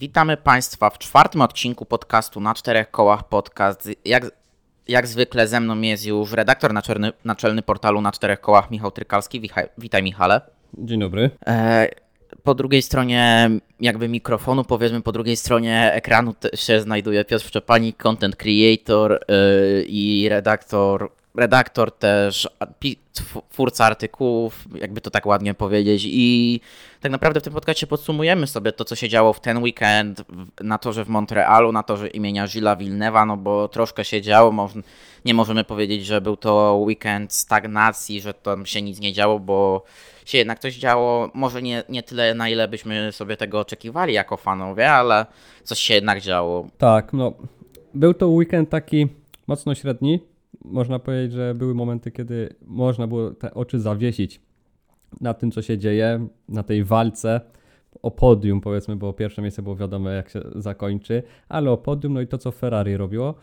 Witamy Państwa w czwartym odcinku podcastu na czterech kołach podcast. Jak, jak zwykle ze mną jest już redaktor naczelny, naczelny portalu na czterech kołach Michał Trykalski. Wichaj, witaj Michale. Dzień dobry. E, po drugiej stronie jakby mikrofonu, powiedzmy po drugiej stronie ekranu się znajduje Piotr Szczepanik, content creator yy, i redaktor redaktor też, twórca artykułów, jakby to tak ładnie powiedzieć. I tak naprawdę w tym podcastie podsumujemy sobie to, co się działo w ten weekend na torze w Montrealu, na torze imienia Gilles Villeneuve'a, no bo troszkę się działo. Nie możemy powiedzieć, że był to weekend stagnacji, że tam się nic nie działo, bo się jednak coś działo. Może nie, nie tyle, na ile byśmy sobie tego oczekiwali jako fanowie, ale coś się jednak działo. Tak, no. Był to weekend taki mocno średni, można powiedzieć, że były momenty, kiedy można było te oczy zawiesić na tym, co się dzieje, na tej walce o podium, powiedzmy, bo pierwsze miejsce było wiadomo, jak się zakończy, ale o podium, no i to, co Ferrari robiło,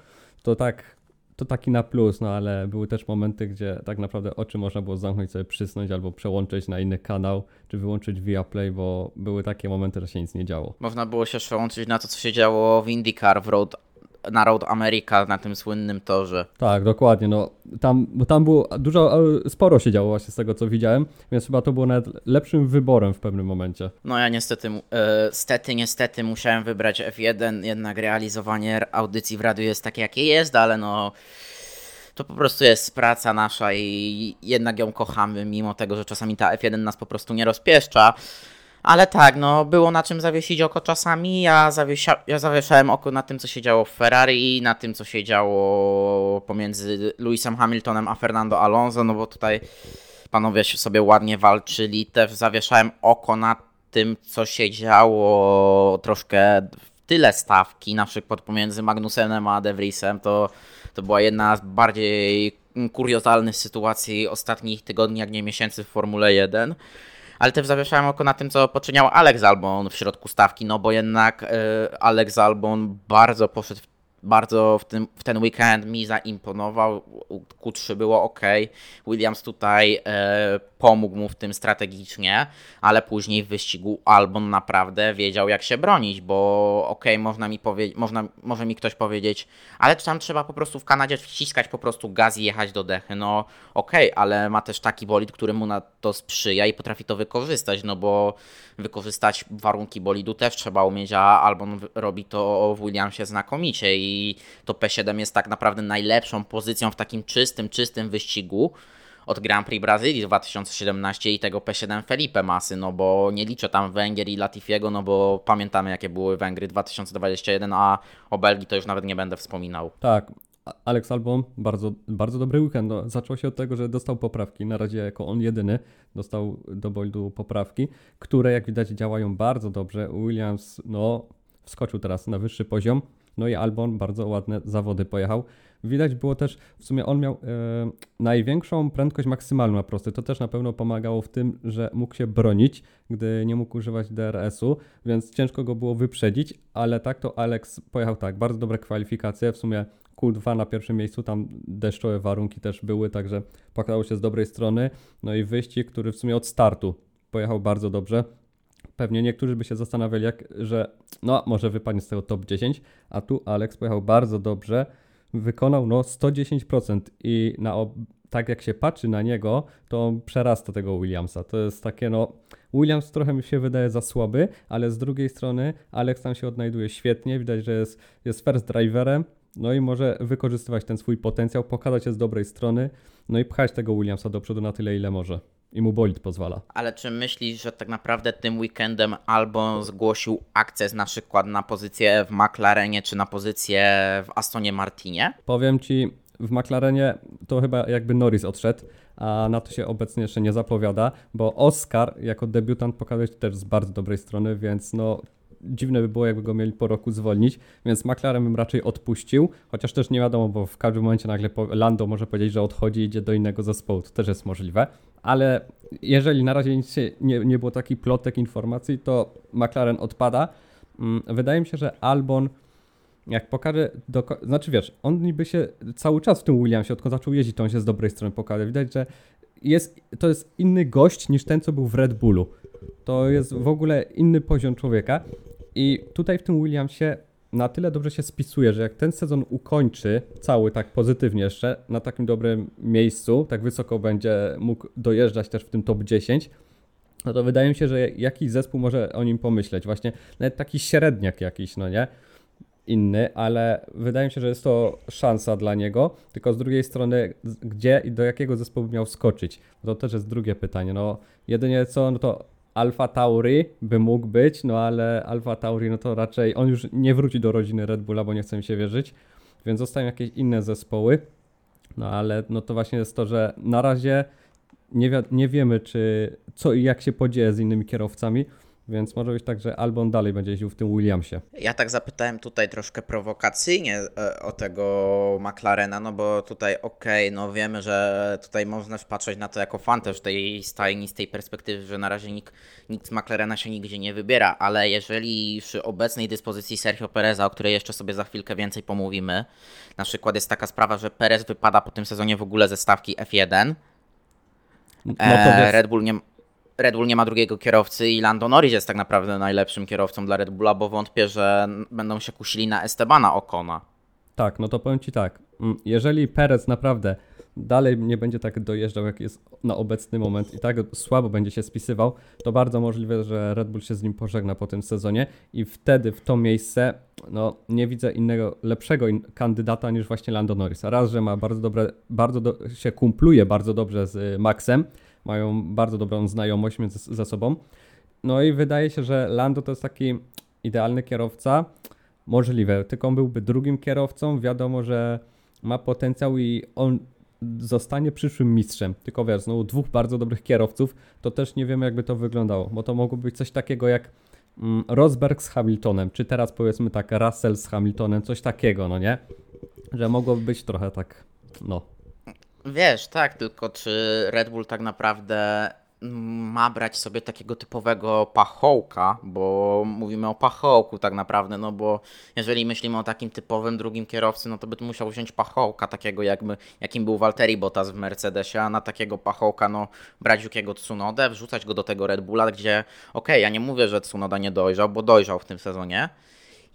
to tak, to taki na plus, no ale były też momenty, gdzie tak naprawdę oczy można było zamknąć, sobie przysnąć albo przełączyć na inny kanał, czy wyłączyć Viaplay, bo były takie momenty, że się nic nie działo. Można było się przełączyć na to, co się działo w IndyCar, w Road na Road America, na tym słynnym torze. Tak, dokładnie. No, tam, bo tam było dużo, sporo się działo właśnie z tego, co widziałem, więc chyba to było nawet lepszym wyborem w pewnym momencie. No ja niestety, niestety, niestety musiałem wybrać F1, jednak realizowanie audycji w radiu jest takie, jakie jest, ale no to po prostu jest praca nasza i jednak ją kochamy, mimo tego, że czasami ta F1 nas po prostu nie rozpieszcza. Ale tak, no było na czym zawiesić oko czasami. Ja, zawiesia, ja zawieszałem oko na tym, co się działo w Ferrari, na tym, co się działo pomiędzy Lewisem Hamiltonem a Fernando Alonso, no bo tutaj panowie sobie ładnie walczyli. Też zawieszałem oko na tym, co się działo troszkę w tyle stawki, na przykład pomiędzy Magnusenem a De Vriesem. To, to była jedna z bardziej kuriozalnych sytuacji ostatnich tygodni, jak nie miesięcy w Formule 1 ale też zawieszałem oko na tym, co poczyniał Alex Albon w środku stawki, no bo jednak y, Alex Albon bardzo poszedł w bardzo w, tym, w ten weekend mi zaimponował. Q3 było ok. Williams tutaj e, pomógł mu w tym strategicznie, ale później w wyścigu Albon naprawdę wiedział, jak się bronić, bo ok, można mi powiedzieć, można, może mi ktoś powiedzieć, ale tam trzeba po prostu w Kanadzie wciskać po prostu gaz i jechać do dechy. No ok, ale ma też taki bolid, który mu na to sprzyja i potrafi to wykorzystać, no bo wykorzystać warunki bolidu też trzeba umieć, a Albon robi to w Williamsie znakomicie i to P7 jest tak naprawdę najlepszą pozycją w takim czystym, czystym wyścigu od Grand Prix Brazylii 2017 i tego P7 Felipe Masy, no bo nie liczę tam Węgier i Latifiego, no bo pamiętamy jakie były Węgry 2021, a o Belgii to już nawet nie będę wspominał. Tak, Alex Albon, bardzo, bardzo dobry weekend. No, zaczął się od tego, że dostał poprawki. Na razie jako on jedyny dostał do boldu poprawki, które jak widać działają bardzo dobrze. Williams no, wskoczył teraz na wyższy poziom. No i Albon bardzo ładne zawody pojechał. Widać było też, w sumie on miał e, największą prędkość maksymalną na prosty. To też na pewno pomagało w tym, że mógł się bronić, gdy nie mógł używać DRS-u, więc ciężko go było wyprzedzić, ale tak to Alex pojechał tak, bardzo dobre kwalifikacje, w sumie Q2 na pierwszym miejscu, tam deszczowe warunki też były, także pokazało się z dobrej strony. No i wyścig, który w sumie od startu pojechał bardzo dobrze. Pewnie niektórzy by się zastanawiali, jak, że no może wypadnie z tego top 10, a tu Alex pojechał bardzo dobrze, wykonał no 110% i na tak jak się patrzy na niego, to przerasta tego Williamsa. To jest takie no Williams trochę mi się wydaje za słaby, ale z drugiej strony Alex tam się odnajduje świetnie, widać, że jest, jest first driverem, no i może wykorzystywać ten swój potencjał, pokazać się z dobrej strony, no i pchać tego Williamsa do przodu na tyle, ile może. I mu bolid pozwala. Ale czy myślisz, że tak naprawdę tym weekendem albo zgłosił akces na przykład na pozycję w McLarenie, czy na pozycję w Astonie Martinie? Powiem Ci, w McLarenie to chyba jakby Norris odszedł, a na to się obecnie jeszcze nie zapowiada, bo Oscar jako debiutant pokazał się też z bardzo dobrej strony, więc no dziwne by było, jakby go mieli po roku zwolnić, więc McLaren bym raczej odpuścił, chociaż też nie wiadomo, bo w każdym momencie nagle Lando może powiedzieć, że odchodzi i idzie do innego zespołu, to też jest możliwe, ale jeżeli na razie nic nie, nie było takich plotek, informacji, to McLaren odpada. Mm, wydaje mi się, że Albon jak pokaże, do, znaczy wiesz, on niby się cały czas w tym Williamsie, odkąd zaczął jeździć, to on się z dobrej strony pokaże. Widać, że jest, to jest inny gość niż ten, co był w Red Bullu. To jest w ogóle inny poziom człowieka I tutaj w tym Williamsie na tyle dobrze się spisuje, że jak ten sezon ukończy cały tak pozytywnie jeszcze, na takim dobrym miejscu, tak wysoko będzie mógł dojeżdżać też w tym top 10, no to wydaje mi się, że jakiś zespół może o nim pomyśleć. Właśnie nawet taki średniak jakiś, no nie? Inny, ale wydaje mi się, że jest to szansa dla niego. Tylko z drugiej strony, gdzie i do jakiego zespołu miał skoczyć? To też jest drugie pytanie. No, jedynie co, no to Alfa Tauri by mógł być, no ale Alfa Tauri, no to raczej on już nie wróci do rodziny Red Bulla, bo nie chce mi się wierzyć, więc zostają jakieś inne zespoły. No ale no to właśnie jest to, że na razie nie, wi- nie wiemy, czy co i jak się podzieje z innymi kierowcami, więc może być tak, że Albon dalej będzie jeździł w tym Williamsie. Ja tak zapytałem tutaj troszkę prowokacyjnie e, o tego McLarena, no bo tutaj okej, no wiemy, że tutaj można patrzeć na to jako fan też tej stajni z tej perspektywy, że na razie nikt, nikt z McLarena się nigdzie nie wybiera, ale jeżeli przy obecnej dyspozycji Sergio Pereza, o której jeszcze sobie za chwilkę więcej pomówimy, na przykład jest taka sprawa, że Perez wypada po tym sezonie w ogóle ze stawki F1, No to e, Red Bull nie Red Bull nie ma drugiego kierowcy i Lando Norris jest tak naprawdę najlepszym kierowcą dla Red Bulla, bo wątpię, że będą się kusili na Estebana Ocona. Tak, no to powiem Ci tak. mm, Jeżeli Perez naprawdę dalej nie będzie tak dojeżdżał, jak jest na obecny moment i tak słabo będzie się spisywał, to bardzo możliwe, że Red Bull się z nim pożegna po tym sezonie i wtedy w to miejsce no, nie widzę innego, lepszego in kandydata niż właśnie Lando Norris. Raz, że ma bardzo dobre, bardzo do, się kumpluje bardzo dobrze z y, Maxem, mają bardzo dobrą znajomość między ze sobą. No i wydaje się, że Lando to jest taki idealny kierowca, Możliwe, tylko on byłby drugim kierowcą. Wiadomo, że ma potencjał i on zostanie przyszłym mistrzem. Tylko wiesz, znowu dwóch bardzo dobrych kierowców, to też nie wiemy, jakby to wyglądało, bo to mogło być coś takiego jak mm, Rosberg z Hamiltonem, czy teraz powiedzmy tak Russell z Hamiltonem, coś takiego, no nie? Że mogłoby być trochę tak, no. Wiesz, tak, tylko czy Red Bull tak naprawdę ma brać sobie takiego typowego pachołka, bo mówimy o pachołku tak naprawdę, no bo jeżeli myślimy o takim typowym drugim kierowcy, no to by musiał wziąć pachołka, takiego jakby, jakim był Valtteri Bottas w Mercedesie, a na takiego pachołka, no brać Yukiego Tsunodę, wrzucać go do tego Red Bulla, gdzie, okej, ja nie mówię, że Tsunoda nie dojrzał, bo dojrzał w tym sezonie,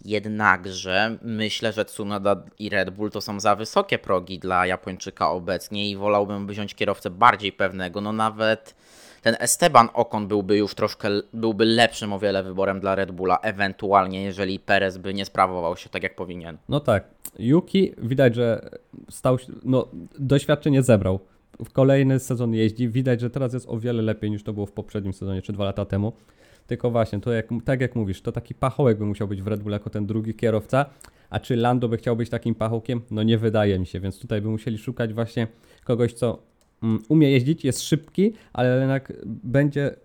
Jednakże myślę, że Tsunoda i Red Bull to są za wysokie progi dla Japończyka obecnie i wolałbym wziąć kierowcę bardziej pewnego. No nawet ten Esteban Ocon byłby już troszkę byłby lepszym o wiele wyborem dla Red Bulla, ewentualnie jeżeli Perez by nie sprawował się tak jak powinien. No tak, Yuki widać, że stał się, no doświadczenie zebrał. W kolejny sezon jeździ, widać, że teraz jest o wiele lepiej niż to było w poprzednim sezonie, czy dwa lata temu. Tylko właśnie, to jak, tak jak mówisz, to taki pachołek by musiał być w Red Bull jako ten drugi kierowca, a czy Lando by chciał być takim pachołkiem? No nie wydaje mi się, więc tutaj by musieli szukać właśnie kogoś, co mm, umie jeździć, jest szybki, ale jednak będzie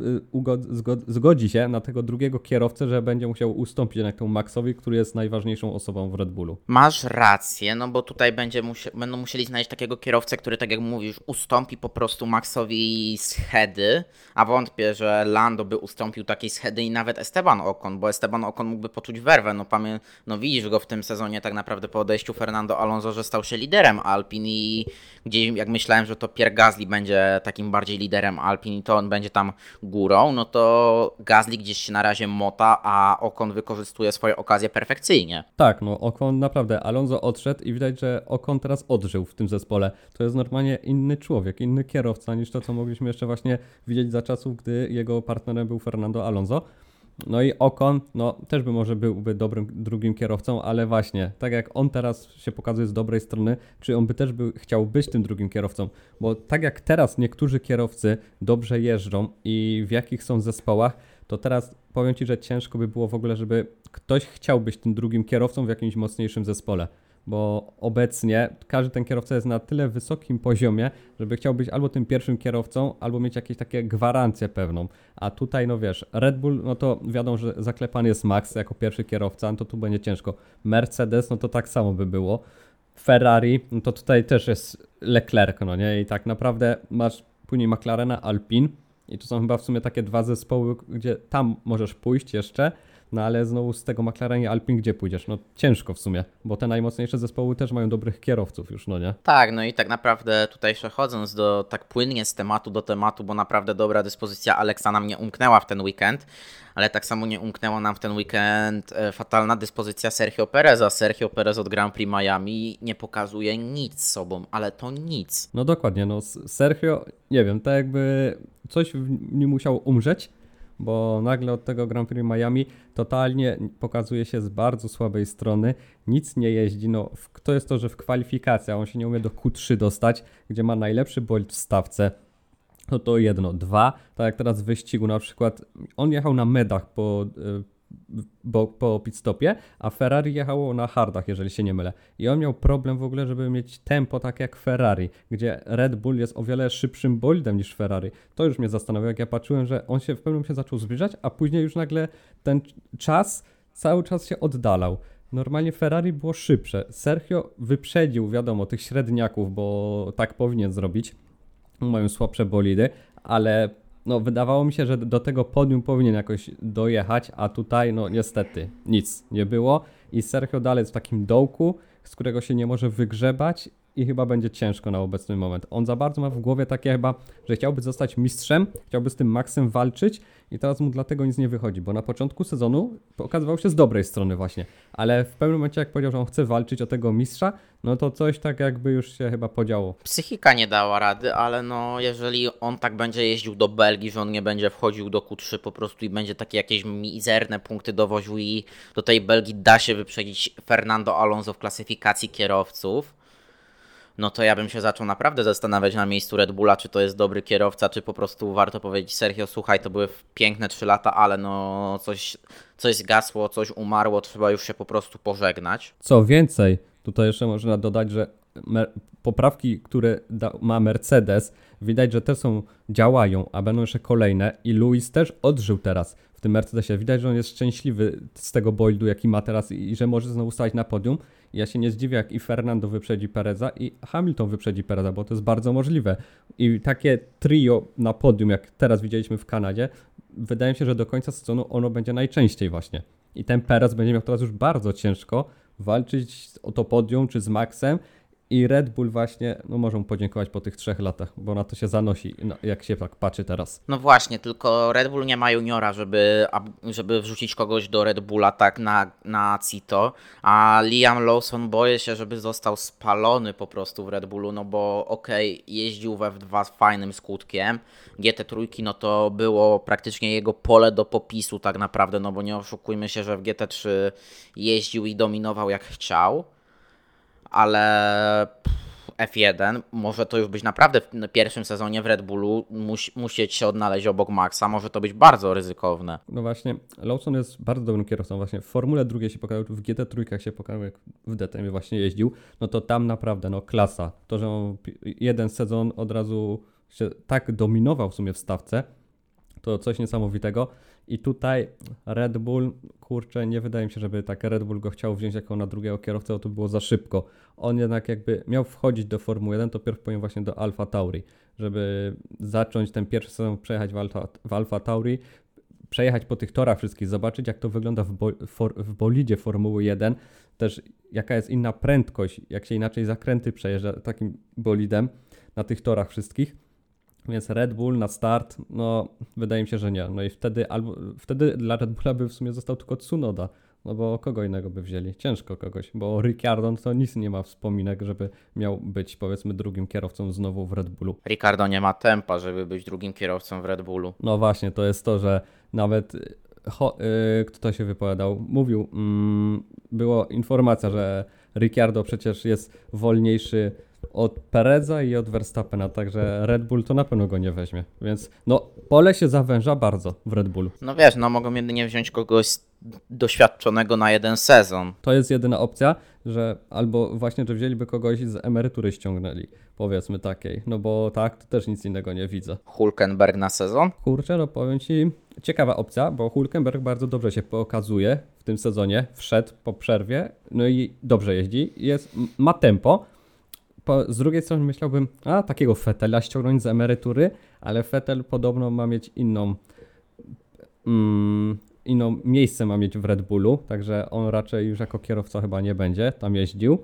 y, zgodzi się na tego drugiego kierowcę, że będzie musiał ustąpić jednak temu Maxowi, który jest najważniejszą osobą w Red Bullu. Masz rację, no bo tutaj będzie musie, będą musieli znaleźć takiego kierowcę, który, tak jak mówisz, ustąpi po prostu Maxowi z Hedy, a wątpię, że Lando by ustąpił takiej z Hedy i nawet Esteban Ocon, bo Esteban Ocon mógłby poczuć werwę, no pamię, no widzisz go w tym sezonie tak naprawdę po odejściu Fernando Alonso, że stał się liderem Alpin i gdzieś jak myślałem, że to Pierre Gasly będzie takim bardziej liderem Alpin i to on będzie tam górą, no to Gasly gdzieś się na razie mota, a Ocon wykorzystuje swoje okazje perfekcyjnie. Tak, no Ocon naprawdę, Alonso odszedł i widać, że Ocon teraz odżył w tym zespole. To jest normalnie inny człowiek, inny kierowca niż to, co mogliśmy jeszcze właśnie widzieć za czasów, gdy jego partnerem był Fernando Alonso. No i Ocon, no też by może byłby dobrym drugim kierowcą, ale właśnie, tak jak on teraz się pokazuje z dobrej strony, czy on by też chciał być tym drugim kierowcą? Bo tak jak teraz niektórzy kierowcy dobrze jeżdżą i w jakich są zespołach, to teraz powiem Ci, że ciężko by było w ogóle, żeby ktoś chciał być tym drugim kierowcą w jakimś mocniejszym zespole. Bo obecnie każdy ten kierowca jest na tyle wysokim poziomie, żeby chciał być albo tym pierwszym kierowcą, albo mieć jakieś takie gwarancje pewną. A tutaj, no wiesz, Red Bull, no to wiadomo, że zaklepany jest Max jako pierwszy kierowca, no to tu będzie ciężko. Mercedes, no to tak samo by było. Ferrari, no to tutaj też jest Leclerc, no nie? I tak naprawdę masz później McLarena, Alpine i to są chyba w sumie takie dwa zespoły, gdzie tam możesz pójść jeszcze. No ale znowu z tego McLaren i Alpine gdzie pójdziesz? No ciężko w sumie, bo te najmocniejsze zespoły też mają dobrych kierowców już, no nie? Tak, no i tak naprawdę tutaj przechodząc do tak płynnie z tematu do tematu, bo naprawdę dobra dyspozycja Alexa nam nie umknęła w ten weekend, ale tak samo nie umknęła nam w ten weekend e, fatalna dyspozycja Sergio Pereza. Sergio Perez od Grand Prix Miami nie pokazuje nic sobą, ale to nic. No dokładnie, no Sergio, nie wiem, tak jakby coś w nim musiało umrzeć, bo nagle od tego Grand Prix Miami totalnie pokazuje się z bardzo słabej strony, nic nie jeździ, no to jest to, że w kwalifikacjach on się nie umie do Q3 dostać, gdzie ma najlepszy bolid w stawce, no to jedno. Dwa, tak jak teraz w wyścigu na przykład, on jechał na medach po, y, bo, po pit stopie, a Ferrari jechało na hardach, jeżeli się nie mylę. I on miał problem w ogóle, żeby mieć tempo tak jak Ferrari, gdzie Red Bull jest o wiele szybszym bolidem niż Ferrari. To już mnie zastanawiało, jak ja patrzyłem, że on się w pewnym momencie zaczął zbliżać, a później już nagle ten czas cały czas się oddalał. Normalnie Ferrari było szybsze. Sergio wyprzedził, wiadomo, tych średniaków, bo tak powinien zrobić mają słabsze bolidy, ale no, wydawało mi się, że do tego podium powinien jakoś dojechać, a tutaj no niestety nic nie było. I Sergio dalej jest w takim dołku, z którego się nie może wygrzebać i chyba będzie ciężko na obecny moment. On za bardzo ma w głowie takie chyba, że chciałby zostać mistrzem, chciałby z tym Maxem walczyć i teraz mu dlatego nic nie wychodzi, bo na początku sezonu okazywał się z dobrej strony właśnie, ale w pewnym momencie jak powiedział, że on chce walczyć o tego mistrza, no to coś tak jakby już się chyba podziało. Psychika nie dała rady, ale no jeżeli on tak będzie jeździł do Belgii, że on nie będzie wchodził do Q3 po prostu i będzie takie jakieś mizerne punkty dowoził i do tej Belgii da się wyprzedzić Fernando Alonso w klasyfikacji kierowców, no to ja bym się zaczął naprawdę zastanawiać na miejscu Red Bulla, czy to jest dobry kierowca, czy po prostu warto powiedzieć Sergio, słuchaj, to były piękne 3 lata, ale no coś, coś zgasło, coś umarło, trzeba już się po prostu pożegnać. Co więcej, tutaj jeszcze można dodać, że poprawki, które ma Mercedes, widać, że te są, działają, a będą jeszcze kolejne i Luis też odżył teraz w tym Mercedesie. Widać, że on jest szczęśliwy z tego boildu, jaki ma teraz i, i że może znowu stać na podium. Ja się nie zdziwię, jak i Fernando wyprzedzi Pereza i Hamilton wyprzedzi Pereza, bo to jest bardzo możliwe. I takie trio na podium, jak teraz widzieliśmy w Kanadzie, wydaje mi się, że do końca sezonu ono będzie najczęściej właśnie. I ten Perez będzie miał teraz już bardzo ciężko walczyć o to podium, czy z Maxem, i Red Bull właśnie, no możą podziękować po tych trzech latach, bo na to się zanosi, no, jak się tak patrzy teraz. No właśnie, tylko Red Bull nie ma juniora, żeby, żeby wrzucić kogoś do Red Bulla tak na, na Cito, a Liam Lawson boję się, żeby został spalony po prostu w Red Bullu, no bo okej, okay, jeździł we F2 z fajnym skutkiem, GT3 no to było praktycznie jego pole do popisu tak naprawdę, no bo nie oszukujmy się, że w GT3 jeździł i dominował jak chciał, ale F1 może to już być naprawdę w pierwszym sezonie w Red Bullu musi, musieć się odnaleźć obok Maxa, może to być bardzo ryzykowne. No właśnie, Lawson jest bardzo dobrym kierowcą, właśnie w Formule drugiej się pokazał, w GT3 się pokazał, jak w DTM właśnie jeździł, no to tam naprawdę, no klasa. To, że on jeden sezon od razu się tak dominował w sumie w stawce, to coś niesamowitego. I tutaj Red Bull, kurczę, nie wydaje mi się, żeby tak Red Bull go chciał wziąć jako na drugiego kierowcę, bo to było za szybko. On jednak jakby miał wchodzić do Formuły 1, to pierwszy powiem właśnie do Alfa Tauri, żeby zacząć ten pierwszy sezon przejechać w Alfa, w Alfa Tauri, przejechać po tych torach wszystkich, zobaczyć jak to wygląda w, bo, for, w bolidzie Formuły 1, też jaka jest inna prędkość, jak się inaczej zakręty przejeżdża takim bolidem na tych torach wszystkich więc Red Bull na start, no wydaje mi się, że nie. No i wtedy albo wtedy dla Red Bulla by w sumie został tylko Tsunoda. No bo kogo innego by wzięli? Ciężko kogoś, bo Ricciardo to nic nie ma wspominek, żeby miał być powiedzmy drugim kierowcą znowu w Red Bullu. Ricardo nie ma tempa, żeby być drugim kierowcą w Red Bullu. No właśnie, to jest to, że nawet ho, yy, kto to się wypowiadał, mówił, mm, było informacja, że Ricciardo przecież jest wolniejszy od Pereza i od Verstappena, także Red Bull to na pewno go nie weźmie. Więc no, pole się zawęża bardzo w Red Bullu. No wiesz, no mogą jedynie wziąć kogoś doświadczonego na jeden sezon. To jest jedyna opcja, że albo właśnie, że wzięliby kogoś z emerytury ściągnęli, powiedzmy takiej, no bo tak, to też nic innego nie widzę. Hulkenberg na sezon? Kurczę, no powiem Ci, ciekawa opcja, bo Hulkenberg bardzo dobrze się pokazuje w tym sezonie, wszedł po przerwie, no i dobrze jeździ, jest, ma tempo, po, z drugiej strony myślałbym, a takiego Fetela ściągnąć z emerytury, ale Fetel podobno ma mieć inną, mm, inną miejsce ma mieć w Red Bullu, także on raczej już jako kierowca chyba nie będzie tam jeździł.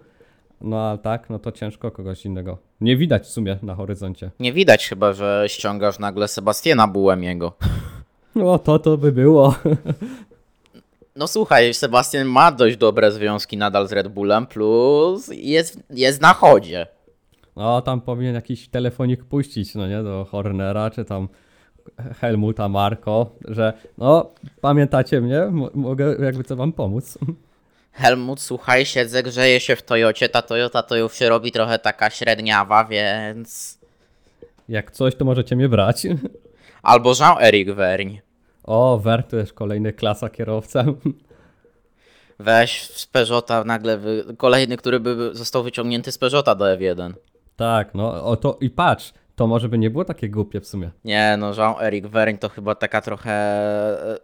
No a tak, no to ciężko kogoś innego. Nie widać w sumie na horyzoncie. Nie widać chyba, że ściągasz nagle Sebastiana Bułemiego. No to to by było. No słuchaj, Sebastian ma dość dobre związki nadal z Red Bullem, plus jest, jest na chodzie. No tam powinien jakiś telefonik puścić, no nie, do Hornera, czy tam Helmuta Marko, że no pamiętacie mnie, M- mogę jakby co wam pomóc. Helmut, słuchaj, siedzę, grzeję się w Toyocie, ta Toyota to już się robi trochę taka średniawa, więc... Jak coś, to możecie mnie brać. Albo Jean-Éric Vergne. O, Wer to jest kolejny klasa kierowca. Weź z Peugeota nagle, wy... kolejny, który by został wyciągnięty z Peugeota do F1. Tak, no o to i patrz, to może by nie było takie głupie w sumie. Nie, no Jean-Éric Vergne to chyba taka trochę e,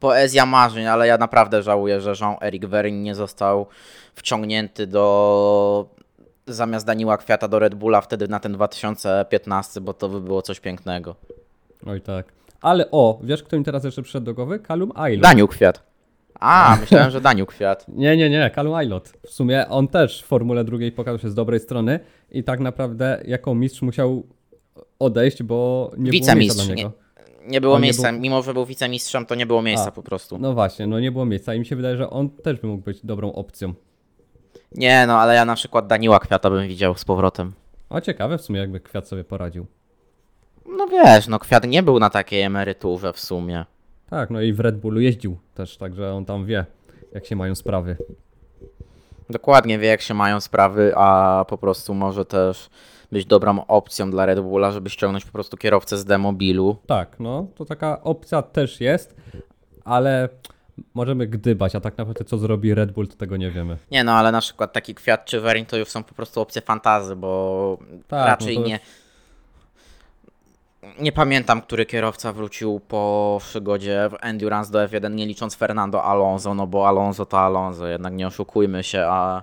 poezja marzeń, ale ja naprawdę żałuję, że Jean-Éric Vergne nie został wciągnięty do zamiast Daniła Kwiata do Red Bulla wtedy na ten 2015, bo to by było coś pięknego. Oj tak. Ale o, wiesz kto mi teraz jeszcze przyszedł do głowy? Calum Aylot. Daniu Kwiat. A, myślałem, że Daniu Kwiat. Nie, nie, nie, Calum Aylot. W sumie on też w Formule drugiej pokazał się z dobrej strony i tak naprawdę jako mistrz musiał odejść, bo nie było miejsca Wicemistrz, dla nie, niego. nie było On nie miejsca, był- mimo że był wicemistrzem, to nie było miejsca A. po prostu. No właśnie, no nie było miejsca i mi się wydaje, że on też by mógł być dobrą opcją. Nie, no ale ja na przykład Daniła Kwiata bym widział z powrotem. O, ciekawe w sumie jakby Kwiat sobie poradził. No wiesz, no Kwiat nie był na takiej emeryturze w sumie. Tak, no i w Red Bullu jeździł też, także on tam wie, jak się mają sprawy. Dokładnie wie, jak się mają sprawy, a po prostu może też być dobrą opcją dla Red Bulla, żeby ściągnąć po prostu kierowcę z demobilu. Tak, no, to taka opcja też jest, ale możemy gdybać, a tak naprawdę co zrobi Red Bull, to tego nie wiemy. Nie no, ale na przykład taki Kwiat czy Werin to już są po prostu opcje fantazy, bo Tak, raczej no to- nie... Nie pamiętam, który kierowca wrócił po przygodzie w Endurance do F1, nie licząc Fernando Alonso, no bo Alonso to Alonso, jednak nie oszukujmy się, a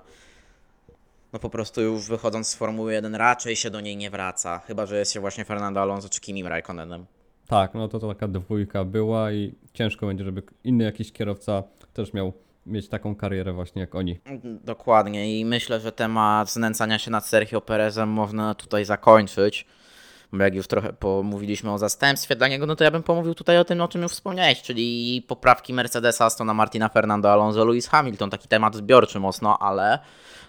no po prostu już wychodząc z Formuły 1 raczej się do niej nie wraca, chyba że jest się właśnie Fernando Alonso czy Kimi Raikkonenem. Tak, no to, to taka dwójka była i ciężko będzie, żeby inny jakiś kierowca też miał mieć taką karierę właśnie jak oni. Dokładnie i myślę, że temat znęcania się nad Sergio Perezem można tutaj zakończyć. Bo jak już trochę pomówiliśmy o zastępstwie dla niego, no to ja bym pomówił tutaj o tym, o czym już wspomniałeś, czyli poprawki Mercedesa, Astona Martina, Fernando Alonso, Lewis Hamilton. Taki temat zbiorczy mocno, ale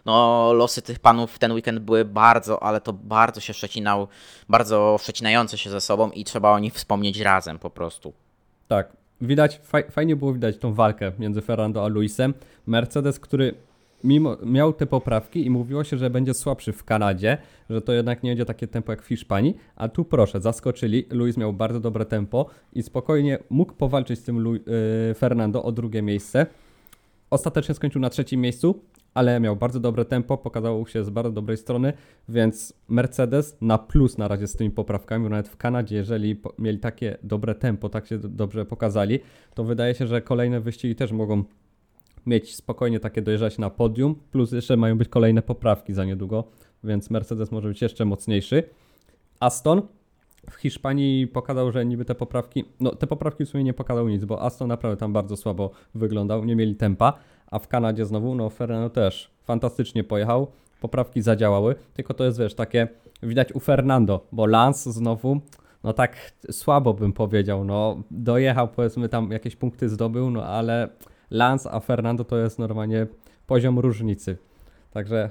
no, losy tych panów w ten weekend były bardzo, ale to bardzo się przecinał, bardzo przecinające się ze sobą i trzeba o nich wspomnieć razem po prostu. Tak, widać, faj, fajnie było widać tą walkę między Fernando a Luisem. Mercedes, który mimo, miał te poprawki i mówiło się, że będzie słabszy w Kanadzie, że to jednak nie będzie takie tempo jak w Hiszpanii, a tu proszę, zaskoczyli. Luis miał bardzo dobre tempo i spokojnie mógł powalczyć z tym Lu, yy, Fernando o drugie miejsce. Ostatecznie skończył na trzecim miejscu, ale miał bardzo dobre tempo, pokazał się z bardzo dobrej strony, więc Mercedes na plus na razie z tymi poprawkami, bo nawet w Kanadzie, jeżeli mieli takie dobre tempo, tak się dobrze pokazali, to wydaje się, że kolejne wyścigi też mogą mieć spokojnie takie dojeżdżać na podium, plus jeszcze mają być kolejne poprawki za niedługo, więc Mercedes może być jeszcze mocniejszy. Aston w Hiszpanii pokazał, że niby te poprawki, no te poprawki w sumie nie pokazał nic, bo Aston naprawdę tam bardzo słabo wyglądał, nie mieli tempa, a w Kanadzie znowu, no Fernando też fantastycznie pojechał, poprawki zadziałały, tylko to jest, wiesz, takie widać u Fernando, bo Lance znowu, no tak słabo bym powiedział, no dojechał, powiedzmy tam jakieś punkty zdobył, no ale Lance a Fernando to jest normalnie poziom różnicy, także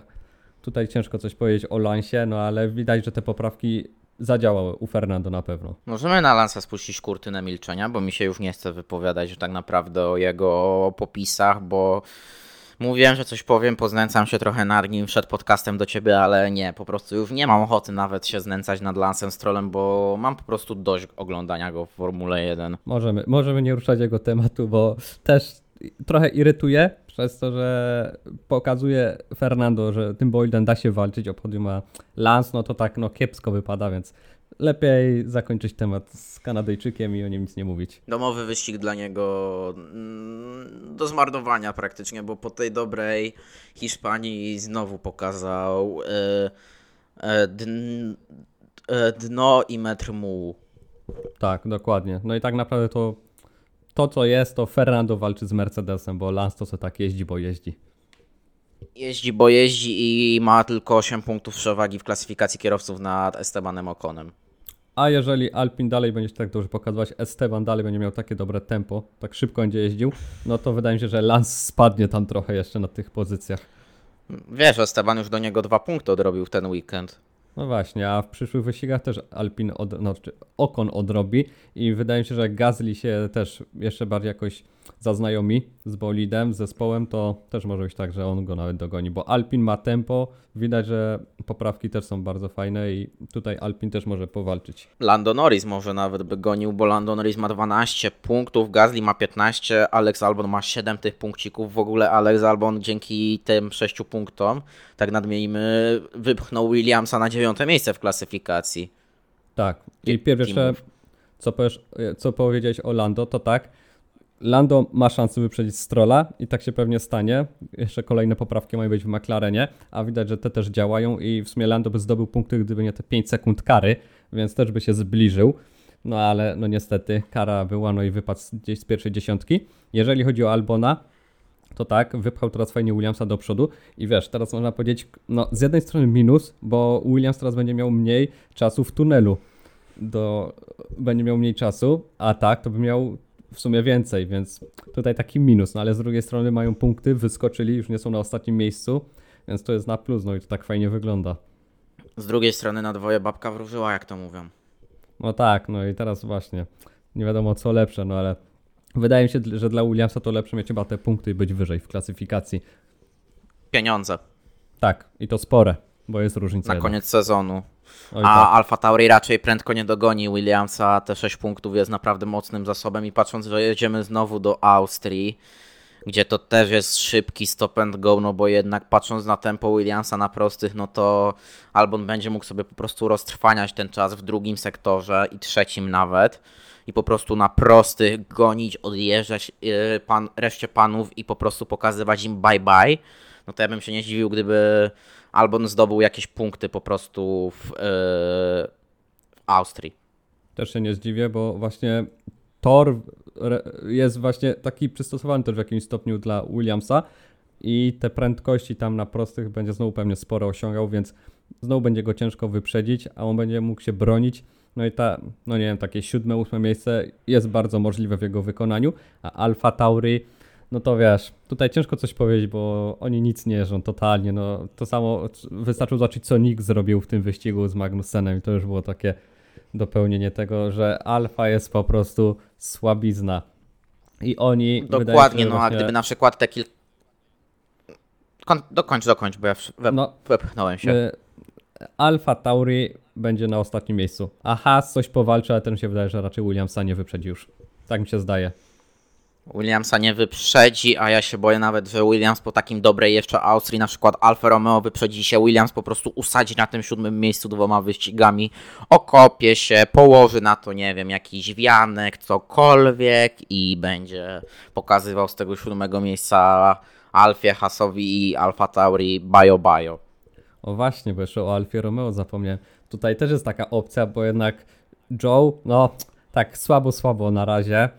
tutaj ciężko coś powiedzieć o Lansie, no ale widać, że te poprawki zadziałały u Fernando na pewno. Możemy na Lansa spuścić kurtynę milczenia, bo mi się już nie chce wypowiadać tak naprawdę o jego popisach, bo mówiłem, że coś powiem, poznęcam się trochę nad nim przed podcastem do ciebie, ale nie, po prostu już nie mam ochoty nawet się znęcać nad Lansem Strollem, bo mam po prostu dość oglądania go w Formule 1. Możemy, możemy nie ruszać jego tematu, bo też trochę irytuje przez to, że pokazuje Fernando, że tym Boyden da się walczyć o podium, a Lance no to tak no kiepsko wypada, więc lepiej zakończyć temat z Kanadyjczykiem i o nim nic nie mówić. Domowy wyścig dla niego mm, do zmarnowania praktycznie, bo po tej dobrej Hiszpanii znowu pokazał e, e, e, dno i metr mułu. Tak, dokładnie. No i tak naprawdę to to co jest, to Fernando walczy z Mercedesem, bo Lance to se tak jeździ, bo jeździ. Jeździ, bo jeździ i ma tylko 8 punktów przewagi w klasyfikacji kierowców nad Estebanem Okonem. A jeżeli Alpin dalej będzie się tak dobrze pokazywać, Esteban dalej będzie miał takie dobre tempo, tak szybko będzie jeździł, no to wydaje mi się, że Lance spadnie tam trochę jeszcze na tych pozycjach. Wiesz, Esteban już do niego dwa punkty odrobił w ten weekend. No właśnie, a w przyszłych wyścigach też Alpin, od, no, czy Okon odrobi i wydaje mi się, że Gazli się też jeszcze bardziej jakoś zaznajomi z bolidem, z zespołem, to też może być tak, że on go nawet dogoni, bo Alpin ma tempo, widać, że poprawki też są bardzo fajne i tutaj Alpin też może powalczyć. Lando Norris może nawet by gonił, bo Lando Norris ma 12 punktów, Gasly ma 15, Alex Albon ma 7 tych punkcików. W ogóle Alex Albon dzięki tym 6 punktom, tak nadmienimy, wypchnął Williamsa na 9 miejsce w klasyfikacji. Tak, i pierwsze co, powiesz, co powiedziałeś o Lando, to tak, Lando ma szansę wyprzedzić Strolla i tak się pewnie stanie. Jeszcze kolejne poprawki mają być w McLarenie, a widać, że te też działają i w sumie Lando by zdobył punkty, gdyby nie te 5 sekund kary, więc też by się zbliżył. No ale no niestety kara była, no i wypadł gdzieś z pierwszej dziesiątki. Jeżeli chodzi o Albona, to tak, wypchał teraz fajnie Williamsa do przodu i wiesz, teraz można powiedzieć, no z jednej strony minus, bo Williams teraz będzie miał mniej czasu w tunelu, do, będzie miał mniej czasu, a tak, to by miał w sumie więcej, więc tutaj taki minus, no ale z drugiej strony mają punkty, wyskoczyli, już nie są na ostatnim miejscu, więc to jest na plus, no i to tak fajnie wygląda. Z drugiej strony na dwoje babka wróżyła, jak to mówią. No tak, no i teraz właśnie, nie wiadomo co lepsze, no ale wydaje mi się, że dla Williamsa to lepsze mieć chyba te punkty i być wyżej w klasyfikacji. Pieniądze Tak, i to spore, bo jest różnica. na jedna. koniec sezonu. Oj, A tak. Alfa Tauri raczej prędko nie dogoni Williamsa. Te 6 punktów jest naprawdę mocnym zasobem. I patrząc, że jedziemy znowu do Austrii, gdzie to też jest szybki stop and go, no bo jednak patrząc na tempo Williamsa na prostych, no to Albon będzie mógł sobie po prostu roztrwaniać ten czas w drugim sektorze i trzecim nawet. I po prostu na prostych gonić, odjeżdżać yy, pan, reszcie panów i po prostu pokazywać im bye bye. No to ja bym się nie zdziwił, gdyby Albon zdobył jakieś punkty po prostu w, yy, w Austrii. Też się nie zdziwię, bo właśnie tor jest właśnie taki przystosowany też w jakimś stopniu dla Williamsa i te prędkości tam na prostych będzie znowu pewnie sporo osiągał, więc znowu będzie go ciężko wyprzedzić, a on będzie mógł się bronić. No i ta, no nie wiem, takie siódme, ósme miejsce jest bardzo możliwe w jego wykonaniu, a Alfa Tauri, no to wiesz, tutaj ciężko coś powiedzieć, bo oni nic nie jeżdżą totalnie, no to samo wystarczyło zobaczyć, co Nick zrobił w tym wyścigu z Magnusenem i to już było takie dopełnienie tego, że alfa jest po prostu słabizna. I oni. Dokładnie, się, no a właśnie- gdyby na przykład te kilka... Kon- Dokończ, dokończ, bo ja we- No. wepchnąłem się. y, Alfa Tauri będzie na ostatnim miejscu. A Haas coś powalczy, ale ten się wydaje, że raczej Williamsa nie wyprzedzi już. Tak mi się zdaje. Williamsa nie wyprzedzi, a ja się boję nawet, że Williams po takim dobrej jeszcze Austrii, na przykład Alfa Romeo wyprzedzi się, Williams po prostu usadzi na tym siódmym miejscu dwoma wyścigami, okopie się, położy na to, nie wiem, jakiś wianek, cokolwiek i będzie pokazywał z tego siódmego miejsca Alfie, Hasowi i Alfa Tauri bajo bajo. O właśnie, bo jeszcze o Alfie Romeo zapomniałem. Tutaj też jest taka opcja, bo jednak Joe, no tak słabo, słabo na razie,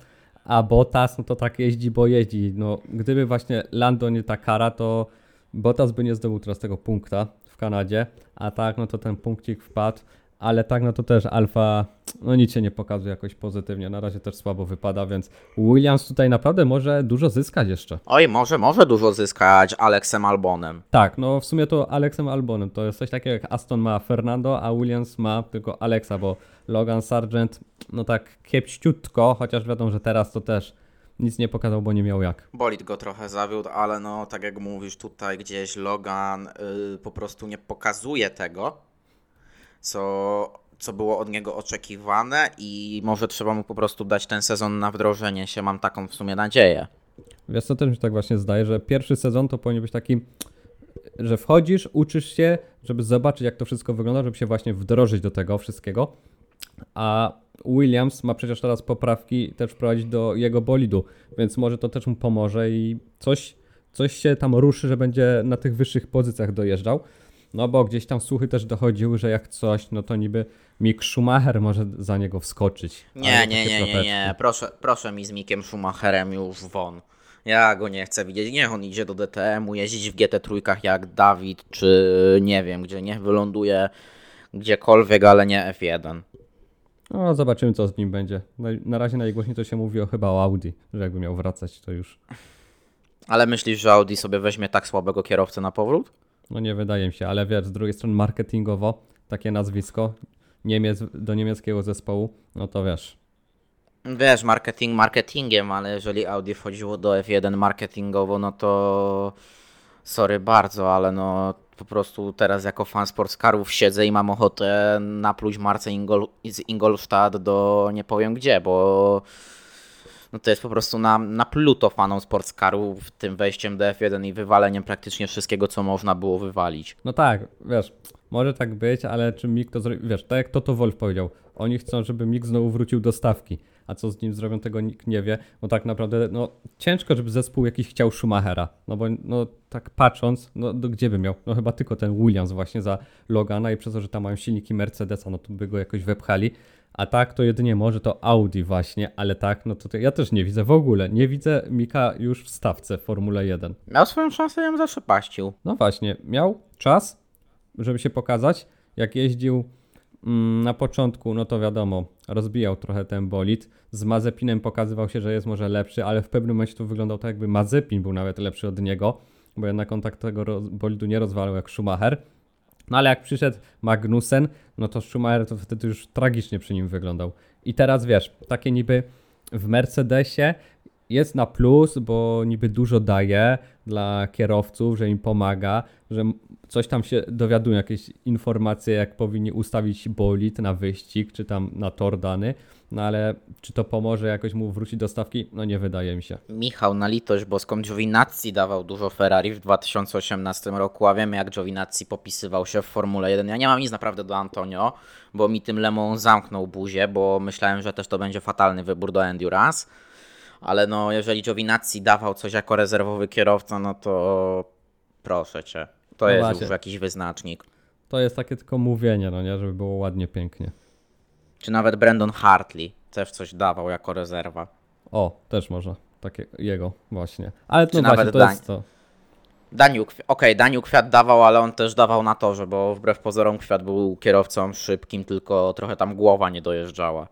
a Bottas, no to tak jeździ, bo jeździ. No, gdyby właśnie Lando nie ta kara, to Bottas by nie zdobył teraz tego punkta w Kanadzie, a tak, no to ten punkcik wpadł, ale tak, no to też Alfa, no nic się nie pokazuje jakoś pozytywnie, na razie też słabo wypada, więc Williams tutaj naprawdę może dużo zyskać jeszcze. Oj, może, może dużo zyskać Alexem Albonem. Tak, no w sumie to Alexem Albonem. To jest coś takiego jak Aston ma Fernando, a Williams ma tylko Alexa, bo Logan Sargent, no tak kiepściutko, chociaż wiadomo, że teraz to też nic nie pokazał, bo nie miał jak. Bolid go trochę zawiódł, ale no tak jak mówisz tutaj gdzieś Logan y, po prostu nie pokazuje tego, co, co było od niego oczekiwane i może trzeba mu po prostu dać ten sezon na wdrożenie się, mam taką w sumie nadzieję. Wiesz co, też mi się tak właśnie zdaje, że pierwszy sezon to powinien być taki, że wchodzisz, uczysz się, żeby zobaczyć jak to wszystko wygląda, żeby się właśnie wdrożyć do tego wszystkiego, a Williams ma przecież teraz poprawki też wprowadzić do jego bolidu, więc może to też mu pomoże i coś, coś się tam ruszy, że będzie na tych wyższych pozycjach dojeżdżał. No bo gdzieś tam słuchy też dochodziły, że jak coś, no to niby Mick Schumacher może za niego wskoczyć. Nie, nie, nie, nie, nie. Proszę, proszę mi z Mikiem Schumacherem już won. Ja go nie chcę widzieć. Niech on idzie do DTM-u, jeździć w GT trójkach jak Dawid, czy nie wiem, gdzie niech wyląduje gdziekolwiek, ale nie F1. No zobaczymy co z nim będzie. Na, na razie najgłośniej to się mówi o chyba o Audi, że jakby miał wracać to już, Ale myślisz, że Audi sobie weźmie tak słabego kierowcę na powrót? No nie wydaje mi się, ale wiesz, z drugiej strony marketingowo takie nazwisko, Niemiec do niemieckiego zespołu, no to wiesz, Wiesz, marketing marketingiem, ale jeżeli Audi wchodziło do F1 marketingowo, no to sorry bardzo, ale no po prostu teraz jako fan sportscarów siedzę i mam ochotę napluć Marce Ingol z Ingolstadt do nie powiem gdzie, bo no to jest po prostu na, na pluto fanom sportscarów tym wejściem do F1 i wywaleniem praktycznie wszystkiego, co można było wywalić. No tak, wiesz, może tak być, ale czy Mick to zrobi, wiesz, tak jak Toto Wolf powiedział, oni chcą, żeby Mick znowu wrócił do stawki, a co z nim zrobią, tego nikt nie wie, bo tak naprawdę, no ciężko, żeby zespół jakiś chciał Schumachera, no bo no tak patrząc, no gdzie by miał, no chyba tylko ten Williams właśnie za Logana i przez to, że tam mają silniki Mercedesa, no to by go jakoś wepchali, a tak to jedynie może to Audi właśnie, ale tak, no to, ja też nie widzę w ogóle, nie widzę Mika już w stawce w Formule 1. Miał swoją szansę, ją zaprzepaścił. No właśnie, miał czas, żeby się pokazać. Jak jeździł mm, na początku, no to wiadomo, rozbijał trochę ten bolid. Z Mazepinem pokazywał się, że jest może lepszy, ale w pewnym momencie to wyglądał tak, jakby Mazepin był nawet lepszy od niego, bo jednak on tak tego bolidu nie rozwalał jak Schumacher. No ale jak przyszedł Magnussen, no to Schumacher to wtedy już tragicznie przy nim wyglądał. I teraz wiesz, takie niby w Mercedesie jest na plus, bo niby dużo daje dla kierowców, że im pomaga, że coś tam się dowiadują, jakieś informacje, jak powinni ustawić bolid na wyścig, czy tam na tor dany, no ale czy to pomoże jakoś mu wrócić do stawki? No nie wydaje mi się. Michał, na litość boską, Giovinazzi dawał dużo Ferrari w 2018 roku, a wiemy jak Giovinazzi popisywał się w Formule 1. Ja nie mam nic naprawdę do Antonio, bo mi tym Lemą zamknął buzię, bo myślałem, że też to będzie fatalny wybór do Endurance. Ale no, jeżeli Giovinazzi dawał coś jako rezerwowy kierowca, no to proszę cię. To No jest właśnie. już jakiś wyznacznik. To jest takie tylko mówienie, no nie, żeby było ładnie, pięknie. Czy nawet Brandon Hartley też coś dawał jako rezerwa. O, też może. Takie jego właśnie. Ale Czy no właśnie, nawet to Dań. jest to. Daniu, okej, Daniu Kwiat dawał, ale on też dawał na torze, bo wbrew pozorom Kwiat był kierowcą szybkim, tylko trochę tam głowa nie dojeżdżała.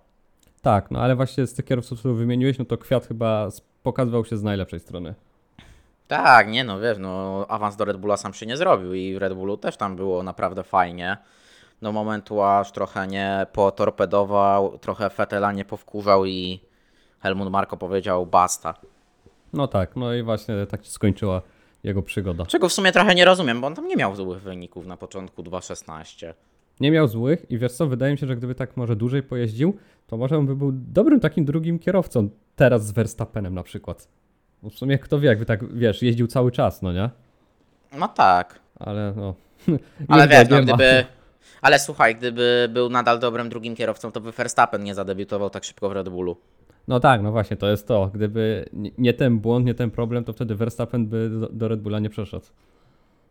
Tak, no ale właśnie z tych kierowców, których wymieniłeś, no to Kwiat chyba pokazywał się z najlepszej strony. Tak, nie no, wiesz, no awans do Red Bulla sam się nie zrobił i w Red Bullu też tam było naprawdę fajnie. Do momentu aż trochę nie potorpedował, trochę Fetela nie powkurzał i Helmut Marko powiedział basta. No tak, no i właśnie tak się skończyła jego przygoda. Czego w sumie trochę nie rozumiem, bo on tam nie miał złych wyników na początku 2.16. Nie miał złych i wiesz co, wydaje mi się, że gdyby tak może dłużej pojeździł, to może on by był dobrym takim drugim kierowcą teraz z Verstappenem na przykład. Bo w sumie kto wie, jakby tak, wiesz, jeździł cały czas, no nie? No tak, Ale no... Ale wiesz, no gdyby. Ale słuchaj, gdyby był nadal dobrym drugim kierowcą, to by Verstappen nie zadebiutował tak szybko w Red Bullu. No tak, no właśnie, to jest to. Gdyby nie- ten błąd, nie ten problem, to wtedy Verstappen by do, do Red Bulla nie przeszedł.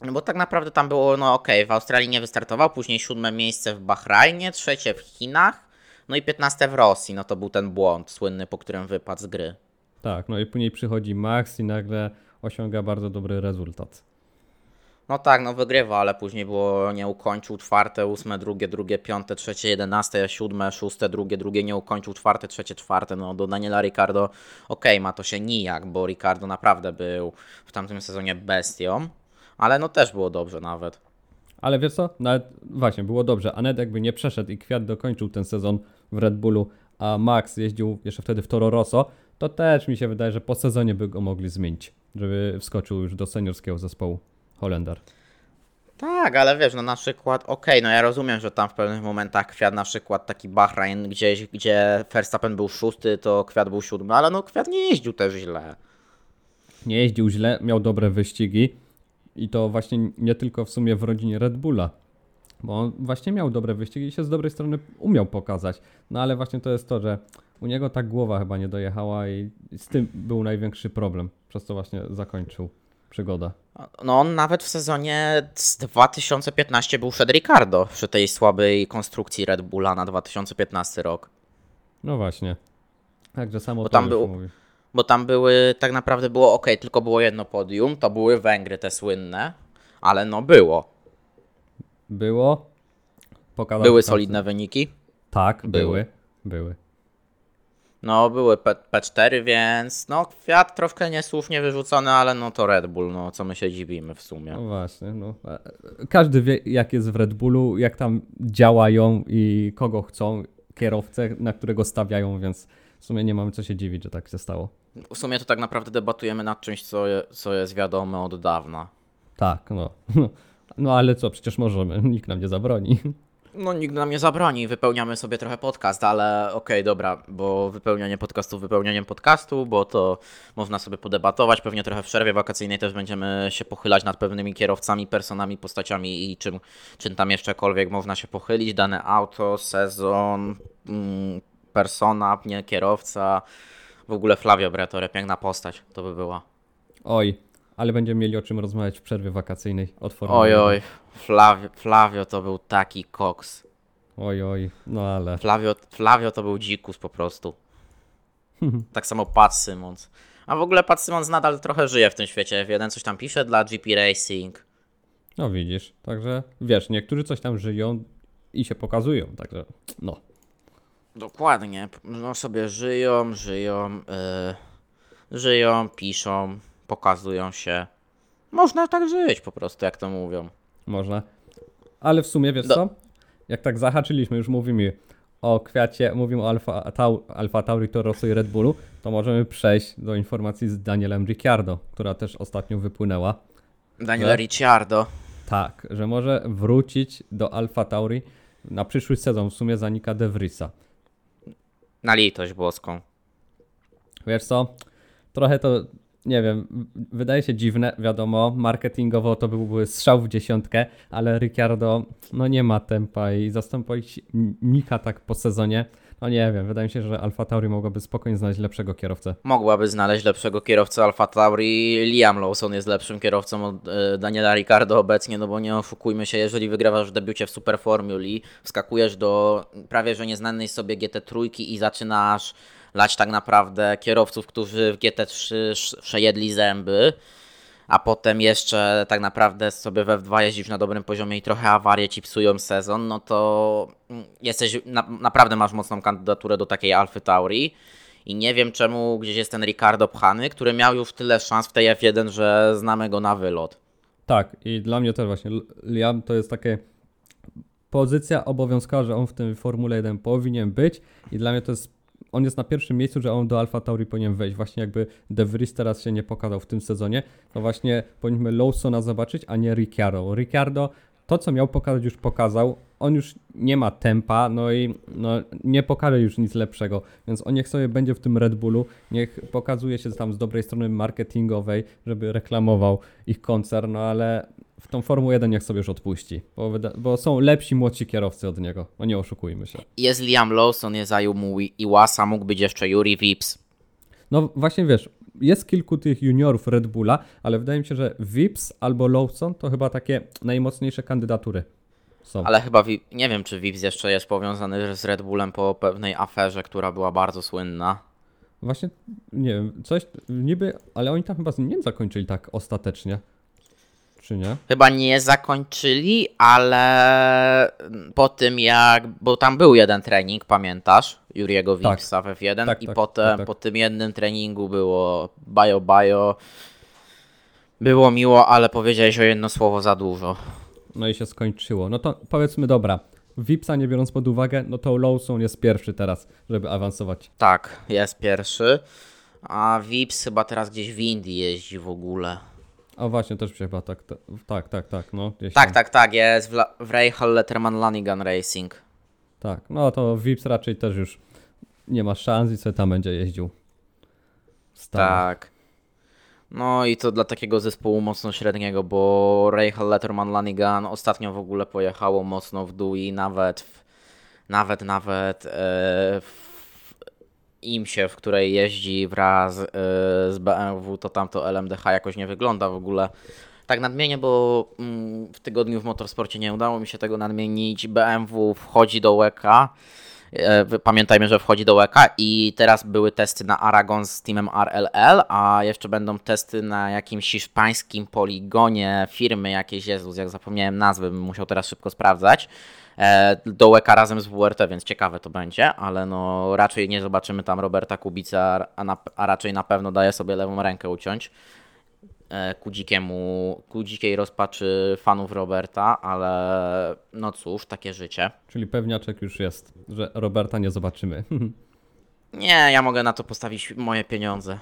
No bo tak naprawdę tam było, no okej, w Australii nie wystartował, później siódme miejsce w Bahrajnie, trzecie w Chinach, no i piętnaste w Rosji. No to był ten błąd słynny, po którym wypadł z gry. Tak, no i później przychodzi Max i nagle osiąga bardzo dobry rezultat. No tak, no wygrywa, ale później było, nie ukończył czwarte, ósme, drugie, drugie, piąte, trzecie, jedenaste, siódme, szóste, drugie, drugie, nie ukończył czwarte, trzecie, czwarte, no do Daniela Ricardo, okej, ma to się nijak, bo Ricardo naprawdę był w tamtym sezonie bestią, ale no też było dobrze nawet. Ale wiesz co? Nawet właśnie było dobrze. Anet jakby nie przeszedł i Kwiat dokończył ten sezon w Red Bullu, a Max jeździł jeszcze wtedy w Toro Rosso, to też mi się wydaje, że po sezonie by go mogli zmienić, żeby wskoczył już do seniorskiego zespołu Holender. Tak, ale wiesz, no na przykład, okej, no ja rozumiem, że tam w pewnych momentach Kwiat, na przykład taki Bahrain, gdzieś, gdzie Verstappen był szósty, to Kwiat był siódmy, ale no Kwiat nie jeździł też źle. Nie jeździł źle, miał dobre wyścigi i to właśnie nie tylko w sumie w rodzinie Red Bulla, bo on właśnie miał dobre wyścigi i się z dobrej strony umiał pokazać. No ale właśnie to jest to, że u niego ta głowa chyba nie dojechała i z tym był największy problem, przez co właśnie zakończył. przygoda. No on nawet w sezonie z 2015 był przed Ricardo przy tej słabej konstrukcji Red Bulla na 2015 rok. No właśnie. Także samo Bo to tam był- mówi. Bo tam były, tak naprawdę było ok, tylko było jedno podium, to były Węgry te słynne, ale no było. Było. Pokazał Były solidne wyniki. Tak, Były. były. Były. No, były P- P4, więc no Fiat troszkę niesłusznie wyrzucony, ale no to Red Bull, no co my się dziwimy w sumie. No właśnie, no. E, Każdy wie, jak jest w Red Bullu, jak tam działają i kogo chcą, kierowcę, na którego stawiają, więc w sumie nie mamy co się dziwić, że tak się stało. W sumie to tak naprawdę debatujemy nad czymś, co, je, co jest wiadome od dawna. Tak, no. No ale co, przecież możemy, nikt nam nie zabroni. No nikt nam nie zabroni, wypełniamy sobie trochę podcast, ale okej, dobra, bo wypełnianie podcastu wypełnianiem podcastu, bo to można sobie podebatować, pewnie trochę w przerwie wakacyjnej też będziemy się pochylać nad pewnymi kierowcami, personami, postaciami i czym, czym tam jeszczekolwiek można się pochylić, dane auto, sezon, mm, persona, nie kierowca, w ogóle Flavio Briatore, piękna postać to by była. Oj, ale będziemy mieli o czym rozmawiać w przerwie wakacyjnej Oj, 1. oj, Flavio, Flavio to był taki koks. Oj, oj, no ale. Flavio, Flavio to był dzikus po prostu. tak samo Pat Simons. A w ogóle Pat Simons nadal trochę żyje w tym świecie. F1 coś tam pisze dla GP Racing. No widzisz, także wiesz, niektórzy coś tam żyją i się pokazują, także no. Dokładnie. No sobie żyją, żyją, yy, żyją, piszą, pokazują się. Można tak żyć po prostu, jak to mówią. Można. Ale w sumie, wiesz Do- co? Jak tak zahaczyliśmy, już mówimy o kwiacie, mówimy o Alfa, Tau, Alfa Tauri, Toro Rosso i Red Bullu, to możemy przejść do informacji z Danielem Ricciardo, która też ostatnio wypłynęła. Daniel No. Ricciardo. Tak, że może wrócić do Alfa Tauri na przyszły sezon, w sumie zanika De Vriesa. Na litość boską. Wiesz co? Trochę to, nie wiem, wydaje się dziwne, wiadomo, marketingowo to byłby strzał w dziesiątkę, ale Ricciardo, no nie ma tempa i zastąpić Nika tak po sezonie, no nie wiem, wydaje mi się, że Alfa Tauri mogłaby spokojnie znaleźć lepszego kierowcę. Mogłaby znaleźć lepszego kierowcę Alfa Tauri. Liam Lawson jest lepszym kierowcą od e, Daniela Ricardo obecnie, no bo nie oszukujmy się, jeżeli wygrywasz w debiucie w Super Formuli, wskakujesz do prawie że nieznanej sobie GT3 i zaczynasz lać tak naprawdę kierowców, którzy w GT3 sz- przejedli zęby, a potem jeszcze tak naprawdę sobie we F2 jeździsz na dobrym poziomie i trochę awarie ci psują sezon, no to mm, jesteś, na, naprawdę masz mocną kandydaturę do takiej Alfy Tauri. I nie wiem czemu gdzieś jest ten Ricardo pchany, który miał już tyle szans w tej F1, że znamy go na wylot. Tak, i dla mnie też właśnie Liam to jest takie pozycja obowiązkowa, że on w tym Formule 1 powinien być i dla mnie to jest on jest na pierwszym miejscu, że on do Alfa Tauri powinien wejść. Właśnie jakby De Vries teraz się nie pokazał w tym sezonie, to właśnie powinniśmy Lawsona zobaczyć, a nie Ricciardo. Ricciardo to, co miał pokazać, już pokazał. On już nie ma tempa, no i no, nie pokaże już nic lepszego. Więc on niech sobie będzie w tym Red Bullu, niech pokazuje się tam z dobrej strony marketingowej, żeby reklamował ich koncern, no ale w tą Formułę 1 niech sobie już odpuści, bo, bo są lepsi młodsi kierowcy od niego. No nie oszukujmy się. Jest Liam Lawson, jest Ayumu Iwasa, mógł być jeszcze Yuri Vips. No właśnie wiesz, jest kilku tych juniorów Red Bulla, ale wydaje mi się, że Vips albo Lawson to chyba takie najmocniejsze kandydatury są. Ale chyba, nie wiem czy Vips jeszcze jest powiązany z Red Bullem po pewnej aferze, która była bardzo słynna. Właśnie, nie wiem, coś niby, ale oni tam chyba nie zakończyli tak ostatecznie. Czy nie? Chyba nie zakończyli, ale po tym jak. Bo tam był jeden trening, pamiętasz? Juriego Tak. Wipsa w F1 Tak, i tak, potem tak, tak. po tym jednym treningu było bio bio. Było miło, ale powiedziałeś o jedno słowo za dużo. No i się skończyło. No to powiedzmy, dobra, Vipsa nie biorąc pod uwagę, no to Lawson jest pierwszy teraz, żeby awansować. Tak, jest pierwszy. A Vips chyba teraz gdzieś w Indii jeździ w ogóle. A właśnie, też mi się chyba tak, tak, tak, tak, tak no. Gdzieś Tak, tam. tak, tak, jest w, La- w Rahal Letterman Lanigan Racing. Tak, no to Vips raczej też już nie ma szans i sobie tam będzie jeździł. Stale. Tak. No i to dla takiego zespołu mocno średniego, bo Rahal Letterman Lanigan ostatnio w ogóle pojechało mocno w dół i nawet, w, nawet, nawet e, w, IMSie, w której jeździ wraz y, z BMW, to tamto LMDH jakoś nie wygląda w ogóle tak nadmienię, bo mm, w tygodniu w motorsporcie nie udało mi się tego nadmienić. BMW wchodzi do WK. E, pamiętajmy, że wchodzi do WK i teraz były testy na Aragon z teamem RLL, a jeszcze będą testy na jakimś hiszpańskim poligonie firmy jakiejś, Jezus, jak zapomniałem nazwy, bym musiał teraz szybko sprawdzać. E, do WK razem z WRT, więc ciekawe to będzie, ale no raczej nie zobaczymy tam Roberta Kubica, a, na, a raczej na pewno daje sobie lewą rękę uciąć. E, ku, dzikiemu, ku dzikiej rozpaczy fanów Roberta, ale no cóż, takie życie. Czyli pewniaczek już jest, że Roberta nie zobaczymy. Nie, ja mogę na to postawić moje pieniądze.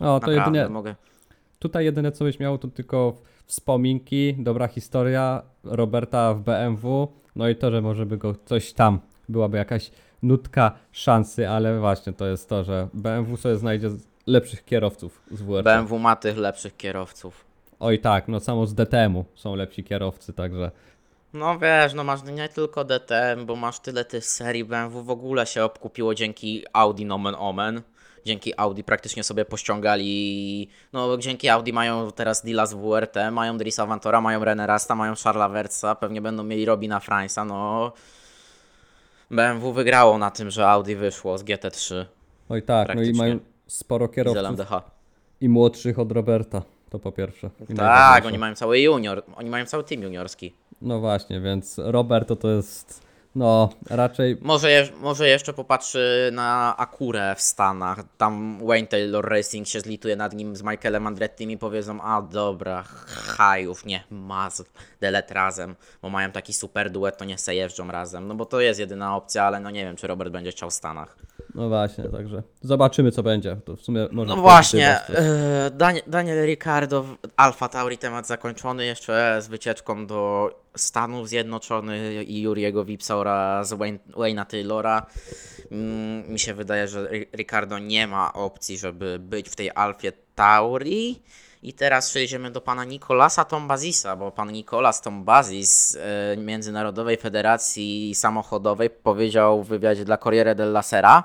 O, to Naprawdę jedynie, mogę. tutaj jedyne co byś miał to tylko wspominki, dobra historia Roberta w BMW, no i to, że może by go coś tam, byłaby jakaś nutka szansy, ale właśnie to jest to, że BMW sobie znajdzie lepszych kierowców z WRC. BMW ma tych lepszych kierowców. Oj tak, no samo z DTM-u są lepsi kierowcy, także No wiesz, no masz nie tylko DTM, bo masz tyle tych serii BMW w ogóle się obkupiło dzięki Audi nomen omen. Dzięki Audi praktycznie sobie pościągali, no dzięki Audi mają teraz deala z WRT, mają Drisa Vantora, mają René Rasta, mają Charlesa Wertza, pewnie będą mieli Robina Fransa, no... BMW wygrało na tym, że Audi wyszło z GT3 oj tak, no i mają sporo kierowców LMDH. i młodszych od Roberta, to po pierwsze. I Tak, oni mają cały junior, oni mają cały team juniorski. No właśnie, więc Robert to, to jest, no raczej Może, je, może jeszcze popatrzy na Akurę w Stanach. Tam Wayne Taylor Racing się zlituje nad nim z Michaelem Andrettim i powiedzą, a dobra, hajów, nie, maz, delet razem, bo mają taki super duet, to nie se jeżdżą razem. No bo to jest jedyna opcja, ale no nie wiem, czy Robert będzie chciał w Stanach. No właśnie, także zobaczymy co będzie. To w sumie można No właśnie, e, Daniel, Daniel Ricardo, Alfa Tauri temat zakończony, jeszcze z wycieczką do Stanów Zjednoczonych i Juriego Wipsa oraz Wayne, Wayne'a Taylora. Mm, Mi się wydaje, że Ri- Ricardo nie ma opcji, żeby być w tej Alfie Tauri. I teraz przejdziemy do pana Nicolasa Tombazisa, bo pan Nicolas Tombazis e, Międzynarodowej Federacji Samochodowej powiedział w wywiadzie dla Corriere della Sera,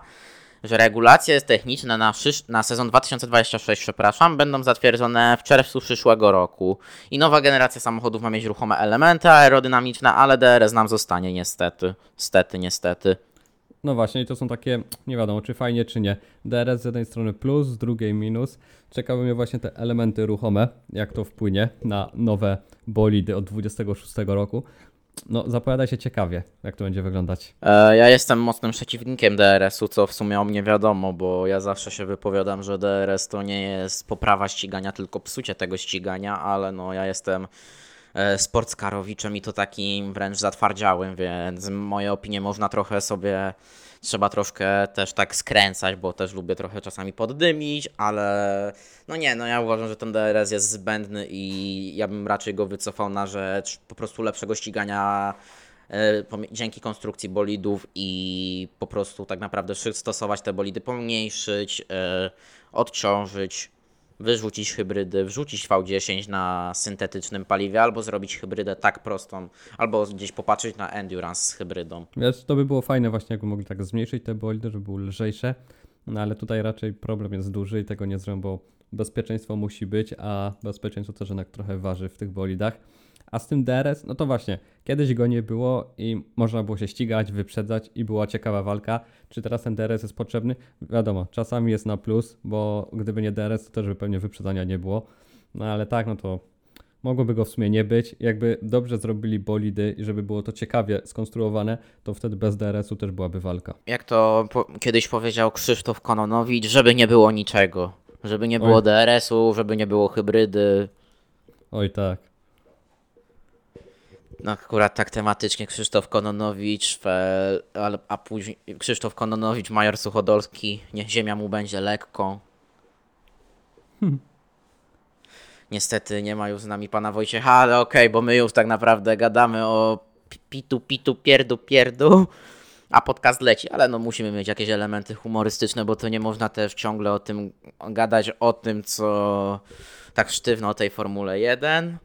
że regulacje techniczne na, przysz- na sezon 2026, przepraszam, będą zatwierdzone w czerwcu przyszłego roku. I nowa generacja samochodów ma mieć ruchome elementy aerodynamiczne, ale DRS nam zostanie niestety. Stety, niestety. No właśnie, to są takie, nie wiadomo czy fajnie, czy nie. DRS z jednej strony plus, z drugiej minus. Ciekawe mnie właśnie te elementy ruchome, jak to wpłynie na nowe bolidy od 26 roku. No, zapowiada się ciekawie, jak to będzie wyglądać. E, ja jestem mocnym przeciwnikiem DRS-u, co w sumie o mnie wiadomo, bo ja zawsze się wypowiadam, że DRS to nie jest poprawa ścigania, tylko psucie tego ścigania, ale no ja jestem e, sportskarowiczem i to takim wręcz zatwardziałym, więc moje opinie można trochę sobie, trzeba troszkę też tak skręcać, bo też lubię trochę czasami poddymić, ale no nie, no ja uważam, że ten DRS jest zbędny i ja bym raczej go wycofał na rzecz po prostu lepszego ścigania e, dzięki konstrukcji bolidów i po prostu tak naprawdę stosować te bolidy, pomniejszyć, e, odciążyć, wyrzucić hybrydy, wrzucić V10 na syntetycznym paliwie, albo zrobić hybrydę tak prostą, albo gdzieś popatrzeć na endurance z hybrydą. Wiesz, to by było fajne właśnie, jakby mogli tak zmniejszyć te bolidy, żeby były lżejsze. No ale tutaj raczej problem jest duży i tego nie zrobią, bo bezpieczeństwo musi być, a bezpieczeństwo też jednak trochę waży w tych bolidach. A z tym DRS, no to właśnie, kiedyś go nie było i można było się ścigać, wyprzedzać i była ciekawa walka. Czy teraz ten DRS jest potrzebny? Wiadomo, czasami jest na plus, bo gdyby nie DRS, to też by pewnie wyprzedzania nie było. No ale tak, no to mogłoby go w sumie nie być. Jakby dobrze zrobili bolidy i żeby było to ciekawie skonstruowane, to wtedy bez DRS-u też byłaby walka. Jak to po- kiedyś powiedział Krzysztof Kononowicz, żeby nie było niczego. Żeby nie było. DRS-u, żeby nie było hybrydy. Oj tak. No akurat tak tematycznie Krzysztof Kononowicz, ale, a później Krzysztof Kononowicz, Major Suchodolski, niech ziemia mu będzie lekką. Niestety nie ma już z nami pana Wojciecha, ale okej, bo my już tak naprawdę gadamy o pi- pitu, pitu, pierdu, pierdu, a podcast leci, ale no musimy mieć jakieś elementy humorystyczne, bo to nie można też ciągle o tym gadać, o tym, co tak sztywno o tej Formule 1.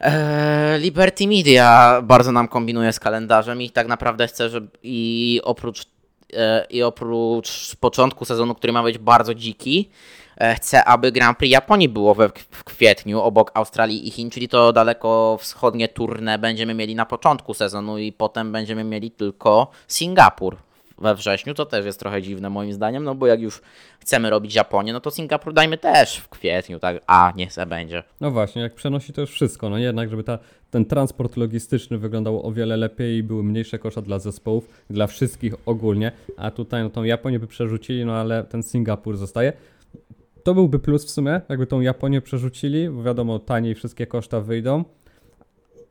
Eee, Liberty Media bardzo nam kombinuje z kalendarzem i tak naprawdę chce, żeby i oprócz e, i oprócz początku sezonu, który ma być bardzo dziki, e, chcę, aby Grand Prix Japonii było we, w kwietniu obok Australii i Chin, czyli to daleko wschodnie tournée będziemy mieli na początku sezonu i potem będziemy mieli tylko Singapur we wrześniu, to też jest trochę dziwne moim zdaniem, no bo jak już chcemy robić Japonię, no to Singapur dajmy też w kwietniu, tak, a niech se będzie. No właśnie, jak przenosi to już wszystko, no jednak, żeby ta, ten transport logistyczny wyglądał o wiele lepiej i były mniejsze koszta dla zespołów, dla wszystkich ogólnie, a tutaj no tą Japonię by przerzucili, no ale ten Singapur zostaje. To byłby plus w sumie, jakby tą Japonię przerzucili, bo wiadomo, taniej wszystkie koszta wyjdą,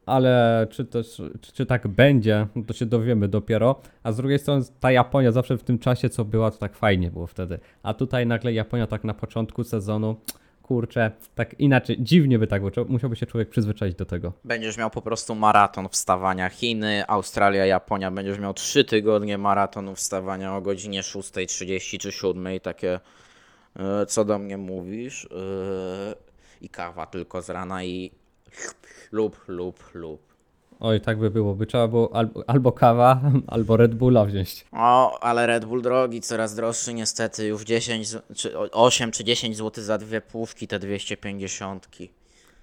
ale czy też, czy, czy tak będzie, no to się dowiemy dopiero. A z drugiej strony ta Japonia zawsze w tym czasie, co była, to tak fajnie było wtedy. A tutaj nagle Japonia tak na początku sezonu, kurczę, tak inaczej, dziwnie by tak było, musiałby się człowiek przyzwyczaić do tego. Będziesz miał po prostu maraton wstawania Chiny, Australia, Japonia, będziesz miał 3 tygodnie maratonu wstawania o godzinie 6.30 czy 7.00, takie e, co do mnie mówisz e, i kawa tylko z rana i lub, lub, lub. Oj, tak by było. By trzeba było albo, albo kawa, albo Red Bulla wziąć. O, ale Red Bull drogi, coraz droższy niestety. Już 10, czy 8 czy 10 zł za dwie półki, te 250.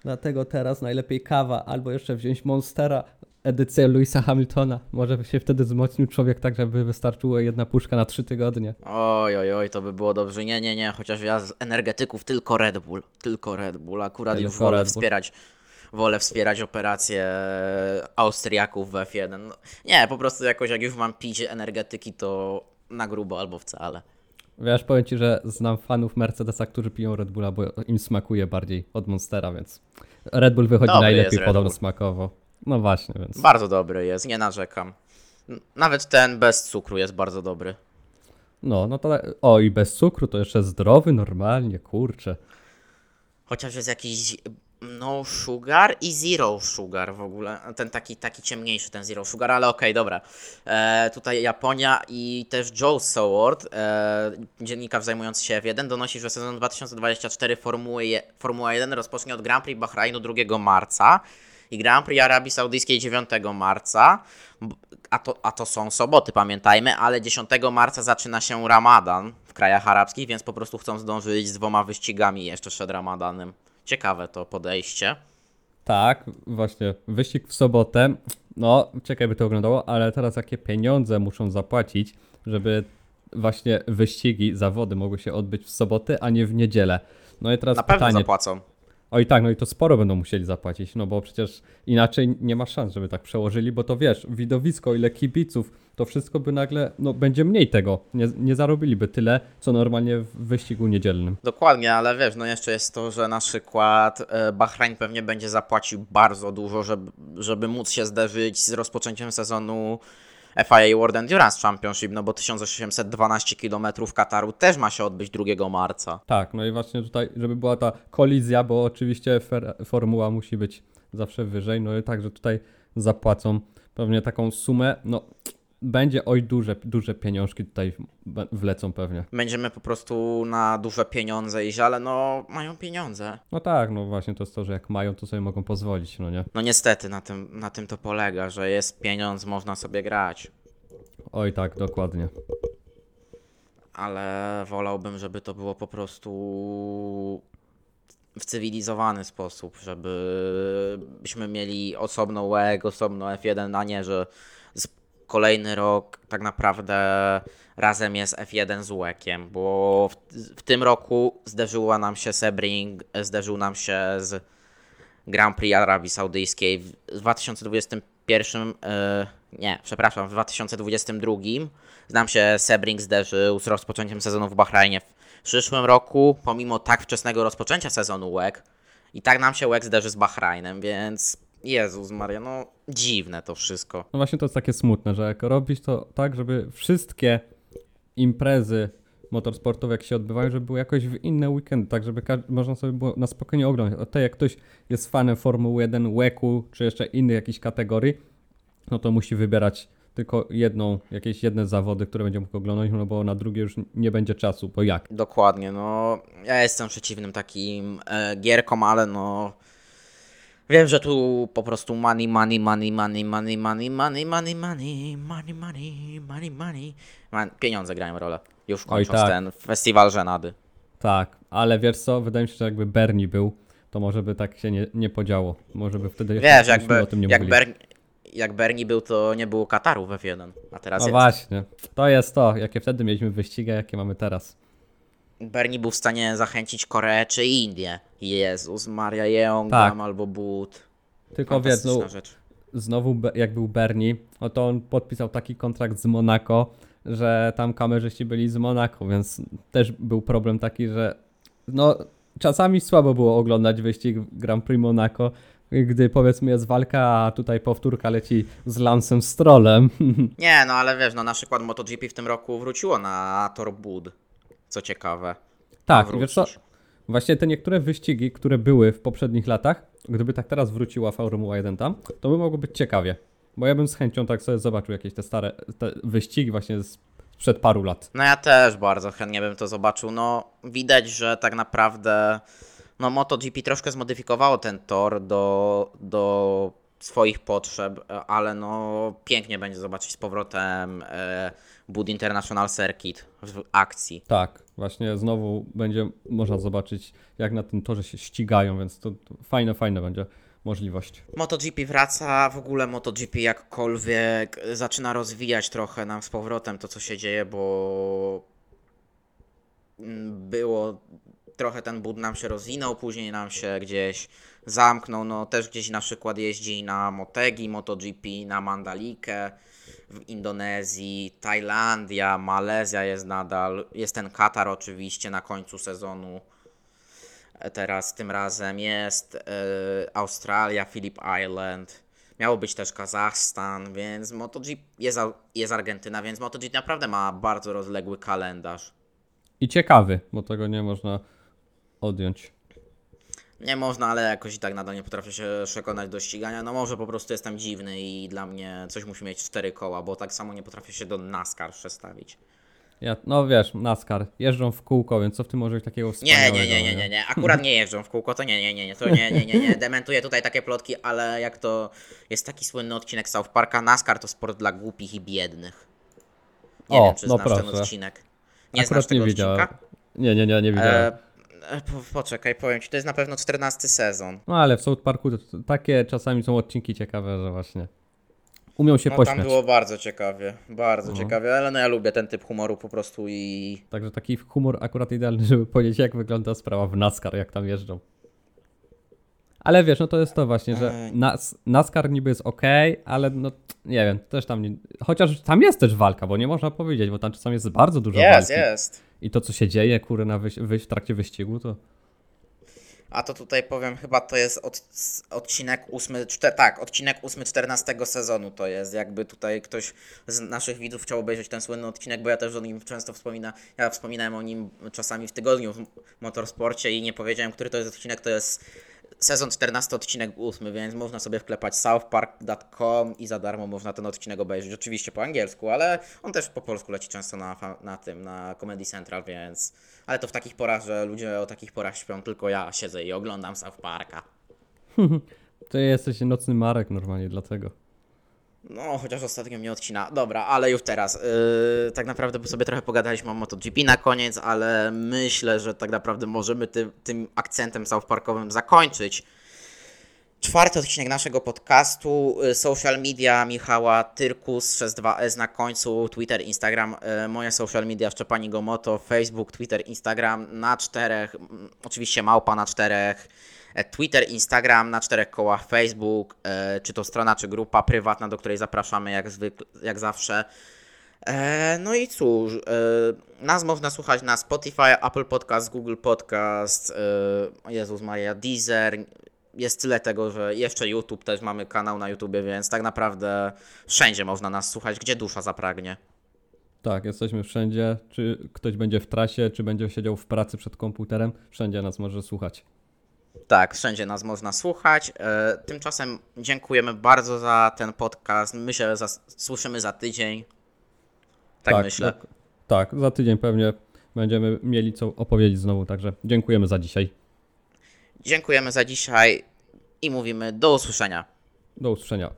Dlatego teraz najlepiej kawa, albo jeszcze wziąć Monstera, edycję Louisa Hamiltona. Może by się wtedy wzmocnił człowiek tak, żeby wystarczyło jedna puszka na 3 tygodnie. Oj, oj, oj, to by było dobrze. Nie, nie, nie, chociaż ja z energetyków tylko Red Bull. Tylko Red Bull. Akurat tylko już wolę wspierać wolę wspierać operacje Austriaków w F1. No, nie, po prostu jakoś jak już mam pić energetyki, to na grubo albo wcale. Wiesz, powiem Ci, że znam fanów Mercedesa, którzy piją Red Bulla, bo im smakuje bardziej od Monstera, więc Red Bull wychodzi dobry najlepiej podobno smakowo. No właśnie, więc. Bardzo dobry jest, nie narzekam. Nawet ten bez cukru jest bardzo dobry. No, no to. O, i bez cukru to jeszcze zdrowy, normalnie, kurczę. Chociaż jest jakiś no sugar i zero sugar w ogóle. Ten taki, taki ciemniejszy, ten zero sugar, ale okej, okay, dobra. E, tutaj Japonia i też Joe Soward, e, dziennikarz zajmujący się F1, donosi, że sezon 2024 Formuły, Formuła 1 rozpocznie od Grand Prix Bahrainu 2 marca i Grand Prix Arabii Saudyjskiej 9 marca. A to, a to są soboty, pamiętajmy, ale 10 marca zaczyna się Ramadan w krajach arabskich, więc po prostu chcą zdążyć z dwoma wyścigami jeszcze przed Ramadanem. Ciekawe to podejście. Tak, właśnie. Wyścig w sobotę. No, czekaj, by to wyglądało, ale teraz jakie pieniądze muszą zapłacić, żeby właśnie wyścigi, zawody mogły się odbyć w sobotę, a nie w niedzielę. No i teraz Na pytanie, pewno zapłacą. Oj tak, no i to sporo będą musieli zapłacić, no bo przecież inaczej nie ma szans, żeby tak przełożyli, bo to wiesz, widowisko, ile kibiców, to wszystko by nagle, no będzie mniej tego, nie, nie zarobiliby tyle, co normalnie w wyścigu niedzielnym. Dokładnie, ale wiesz, no jeszcze jest to, że na przykład e, Bahrain pewnie będzie zapłacił bardzo dużo, żeby, żeby móc się zderzyć z rozpoczęciem sezonu FIA World Endurance Championship, no bo 1812 km Kataru też ma się odbyć 2 marca. Tak, no i właśnie tutaj, żeby była ta kolizja, bo oczywiście formuła musi być zawsze wyżej, no i także tutaj zapłacą pewnie taką sumę, no będzie oj duże, duże pieniążki tutaj wlecą pewnie. Będziemy po prostu na duże pieniądze iść, ale no mają pieniądze. No tak, no właśnie to jest to, że jak mają, to sobie mogą pozwolić, no nie? No niestety na tym, na tym to polega, że jest pieniądz, można sobie grać. Oj tak, dokładnie. Ale wolałbym, żeby to było po prostu w cywilizowany sposób, żebyśmy mieli osobno WEG, osobno F1, a nie, że kolejny rok tak naprawdę razem jest F1 z Łekiem, bo w, w, tym roku zderzyła nam się Sebring, zderzył nam się z Grand Prix Arabii Saudyjskiej w 2021, e, nie, przepraszam, w 2022 nam się Sebring zderzył z rozpoczęciem sezonu w Bahrajnie w przyszłym roku, pomimo tak wczesnego rozpoczęcia sezonu WEG i tak nam się WEG zderzy z Bahrajnem, więc Jezus Maria, no dziwne to wszystko. No właśnie to jest takie smutne, że jak robić to tak, żeby wszystkie imprezy motorsportowe, jak się odbywają, żeby były jakoś w inne weekendy, tak żeby można sobie było na spokojnie oglądać. O te, jak ktoś jest fanem Formuły 1, WEC-u, czy jeszcze innych jakichś kategorii, no to musi wybierać tylko jedną, jakieś jedne zawody, które będzie mógł oglądać, no bo na drugie już nie będzie czasu, bo jak? Dokładnie, no ja jestem przeciwnym takim e, gierkom, ale no Wiem, że tu po prostu money, money, money, money, money, money, money, money, money, money, money, money, money. Man, pieniądze grają rolę. Już kończąc tak. ten festiwal żenady. Tak, ale wiesz co, wydaje mi się, że jakby Bernie był, to może by tak się nie, nie podziało. Może by wtedy jeszcze Wiesz, jakby, o tym nie jak, mówili. Ber, jak Bernie był, to nie było Kataru w F1, a teraz No jest. właśnie, to jest to, jakie wtedy mieliśmy wyścigi, jakie mamy teraz. Bernie był w stanie zachęcić Koreę czy Indię. Jezus, Maria Jeong Tak. albo But. Tylko wiesz, no, rzecz. znowu jak był Bernie, no to on podpisał taki kontrakt z Monaco, że tam kamerzyści byli z Monaco, więc też był problem taki, że no czasami słabo było oglądać wyścig Grand Prix Monaco, gdy powiedzmy jest walka, a tutaj powtórka leci z Lancem Strollem. Nie, no ale wiesz, no na przykład MotoGP w tym roku wróciło na tor Bud. Co ciekawe. tak, wrócić. wiesz co, właśnie te niektóre wyścigi, które były w poprzednich latach, gdyby tak teraz wróciła Formuła 1 tam, to by mogło być ciekawie. Bo ja bym z chęcią tak sobie zobaczył jakieś te stare te wyścigi właśnie z, sprzed paru lat. No ja też bardzo chętnie bym to zobaczył. No widać, że tak naprawdę no MotoGP troszkę zmodyfikowało ten tor do, do swoich potrzeb, e, ale no pięknie będzie zobaczyć z powrotem e, Bud International Circuit w akcji. Tak, właśnie znowu będzie można zobaczyć, jak na tym torze się ścigają, więc to, fajne, fajne będzie możliwość. MotoGP wraca, w ogóle MotoGP jakkolwiek zaczyna rozwijać trochę nam z powrotem to, co się dzieje, bo mm, było trochę ten bud nam się rozwinął, później nam się gdzieś zamknął, no też gdzieś na przykład jeździ na Motegi, MotoGP, na Mandalikę w Indonezji, Tajlandia, Malezja jest nadal, jest ten Katar oczywiście na końcu sezonu. Teraz tym razem jest e, Australia, Phillip Island. Miało być też Kazachstan, więc MotoGP jest, jest Argentyna, więc MotoGP naprawdę ma bardzo rozległy kalendarz. I ciekawy, bo tego nie można odjąć. Nie można, ale jakoś i tak nadal nie potrafię się przekonać do ścigania. No może po prostu jestem dziwny i dla mnie coś musi mieć cztery koła, bo tak samo nie potrafię się do NASCAR przestawić. Ja, no wiesz, NASCAR, jeżdżą w kółko, więc co w tym może być takiego Nie, wspaniałego? nie, nie, nie, nie, nie. Akurat nie jeżdżą w kółko, to nie, nie, nie, nie, to nie, nie, nie, nie. Dementuję tutaj takie plotki, ale jak to jest taki słynny odcinek South Parka, NASCAR to sport dla głupich i biednych. Nie O, wiem, czy no znasz ten proszę. odcinek. Nie Akurat znasz tego nie widziałem. odcinka? Nie, nie, nie, nie widziałem. E, poczekaj, powiem ci, to jest na pewno 14 sezon. No ale w South Parku takie czasami są odcinki ciekawe, że właśnie umią się No pośmiać. tam było bardzo ciekawie, bardzo Mhm. ciekawie, ale no ja lubię ten typ humoru po prostu i... Także taki humor akurat idealny, żeby powiedzieć, jak wygląda sprawa w NASCAR, jak tam jeżdżą. Ale wiesz, no to jest to właśnie, że nas, NASCAR niby jest ok, ale no nie wiem, też tam nie, chociaż tam jest też walka, bo nie można powiedzieć, bo tam czasami jest bardzo dużo Jest, walki. jest. I to, co się dzieje, kurde, na wyś, wyś, w trakcie wyścigu, to A to tutaj powiem, chyba to jest od, odcinek 8, czte, tak, odcinek 8 14 sezonu to jest. Jakby tutaj ktoś z naszych widzów chciał obejrzeć ten słynny odcinek, bo ja też o nim często wspominam. Ja wspominałem o nim czasami w tygodniu w motorsporcie i nie powiedziałem, który to jest odcinek. To jest sezon 14, odcinek 8, więc można sobie wklepać southpark.com i za darmo można ten odcinek obejrzeć. Oczywiście po angielsku, ale on też po polsku leci często na, na tym, na Comedy Central, więc. Ale to w takich porach, że ludzie o takich porach śpią, tylko ja siedzę i oglądam South Parka. ty jesteś nocny Marek normalnie, dlatego. No, chociaż ostatnio mnie odcina. Dobra, ale już teraz. Yy, tak naprawdę sobie trochę pogadaliśmy o MotoGP na koniec, ale myślę, że tak naprawdę możemy tym, tym akcentem South Parkowym zakończyć. Czwarty odcinek naszego podcastu, y, social media Michała Tyrkus 62S na końcu, Twitter, Instagram, y, moje social media Szczepani Gomoto, Facebook, Twitter, Instagram na czterech, mm, oczywiście małpa na czterech, Twitter, Instagram na czterech kołach, Facebook, e, czy to strona, czy grupa prywatna, do której zapraszamy jak, zwykle, jak zawsze. E, no i cóż, e, nas można słuchać na Spotify, Apple Podcast, Google Podcast, e, Jezus Maria, Deezer. Jest tyle tego, że jeszcze YouTube też mamy kanał na YouTubie, więc tak naprawdę wszędzie można nas słuchać, gdzie dusza zapragnie. Tak, jesteśmy wszędzie. Czy ktoś będzie w trasie, czy będzie siedział w pracy przed komputerem, wszędzie nas może słuchać. Tak, wszędzie nas można słuchać. E, tymczasem dziękujemy bardzo za ten podcast. Myślę, że słyszymy za tydzień. Tak, myślę. Tak, tak, za tydzień pewnie będziemy mieli co opowiedzieć znowu, także dziękujemy za dzisiaj. Dziękujemy za dzisiaj. i mówimy do usłyszenia. Do usłyszenia.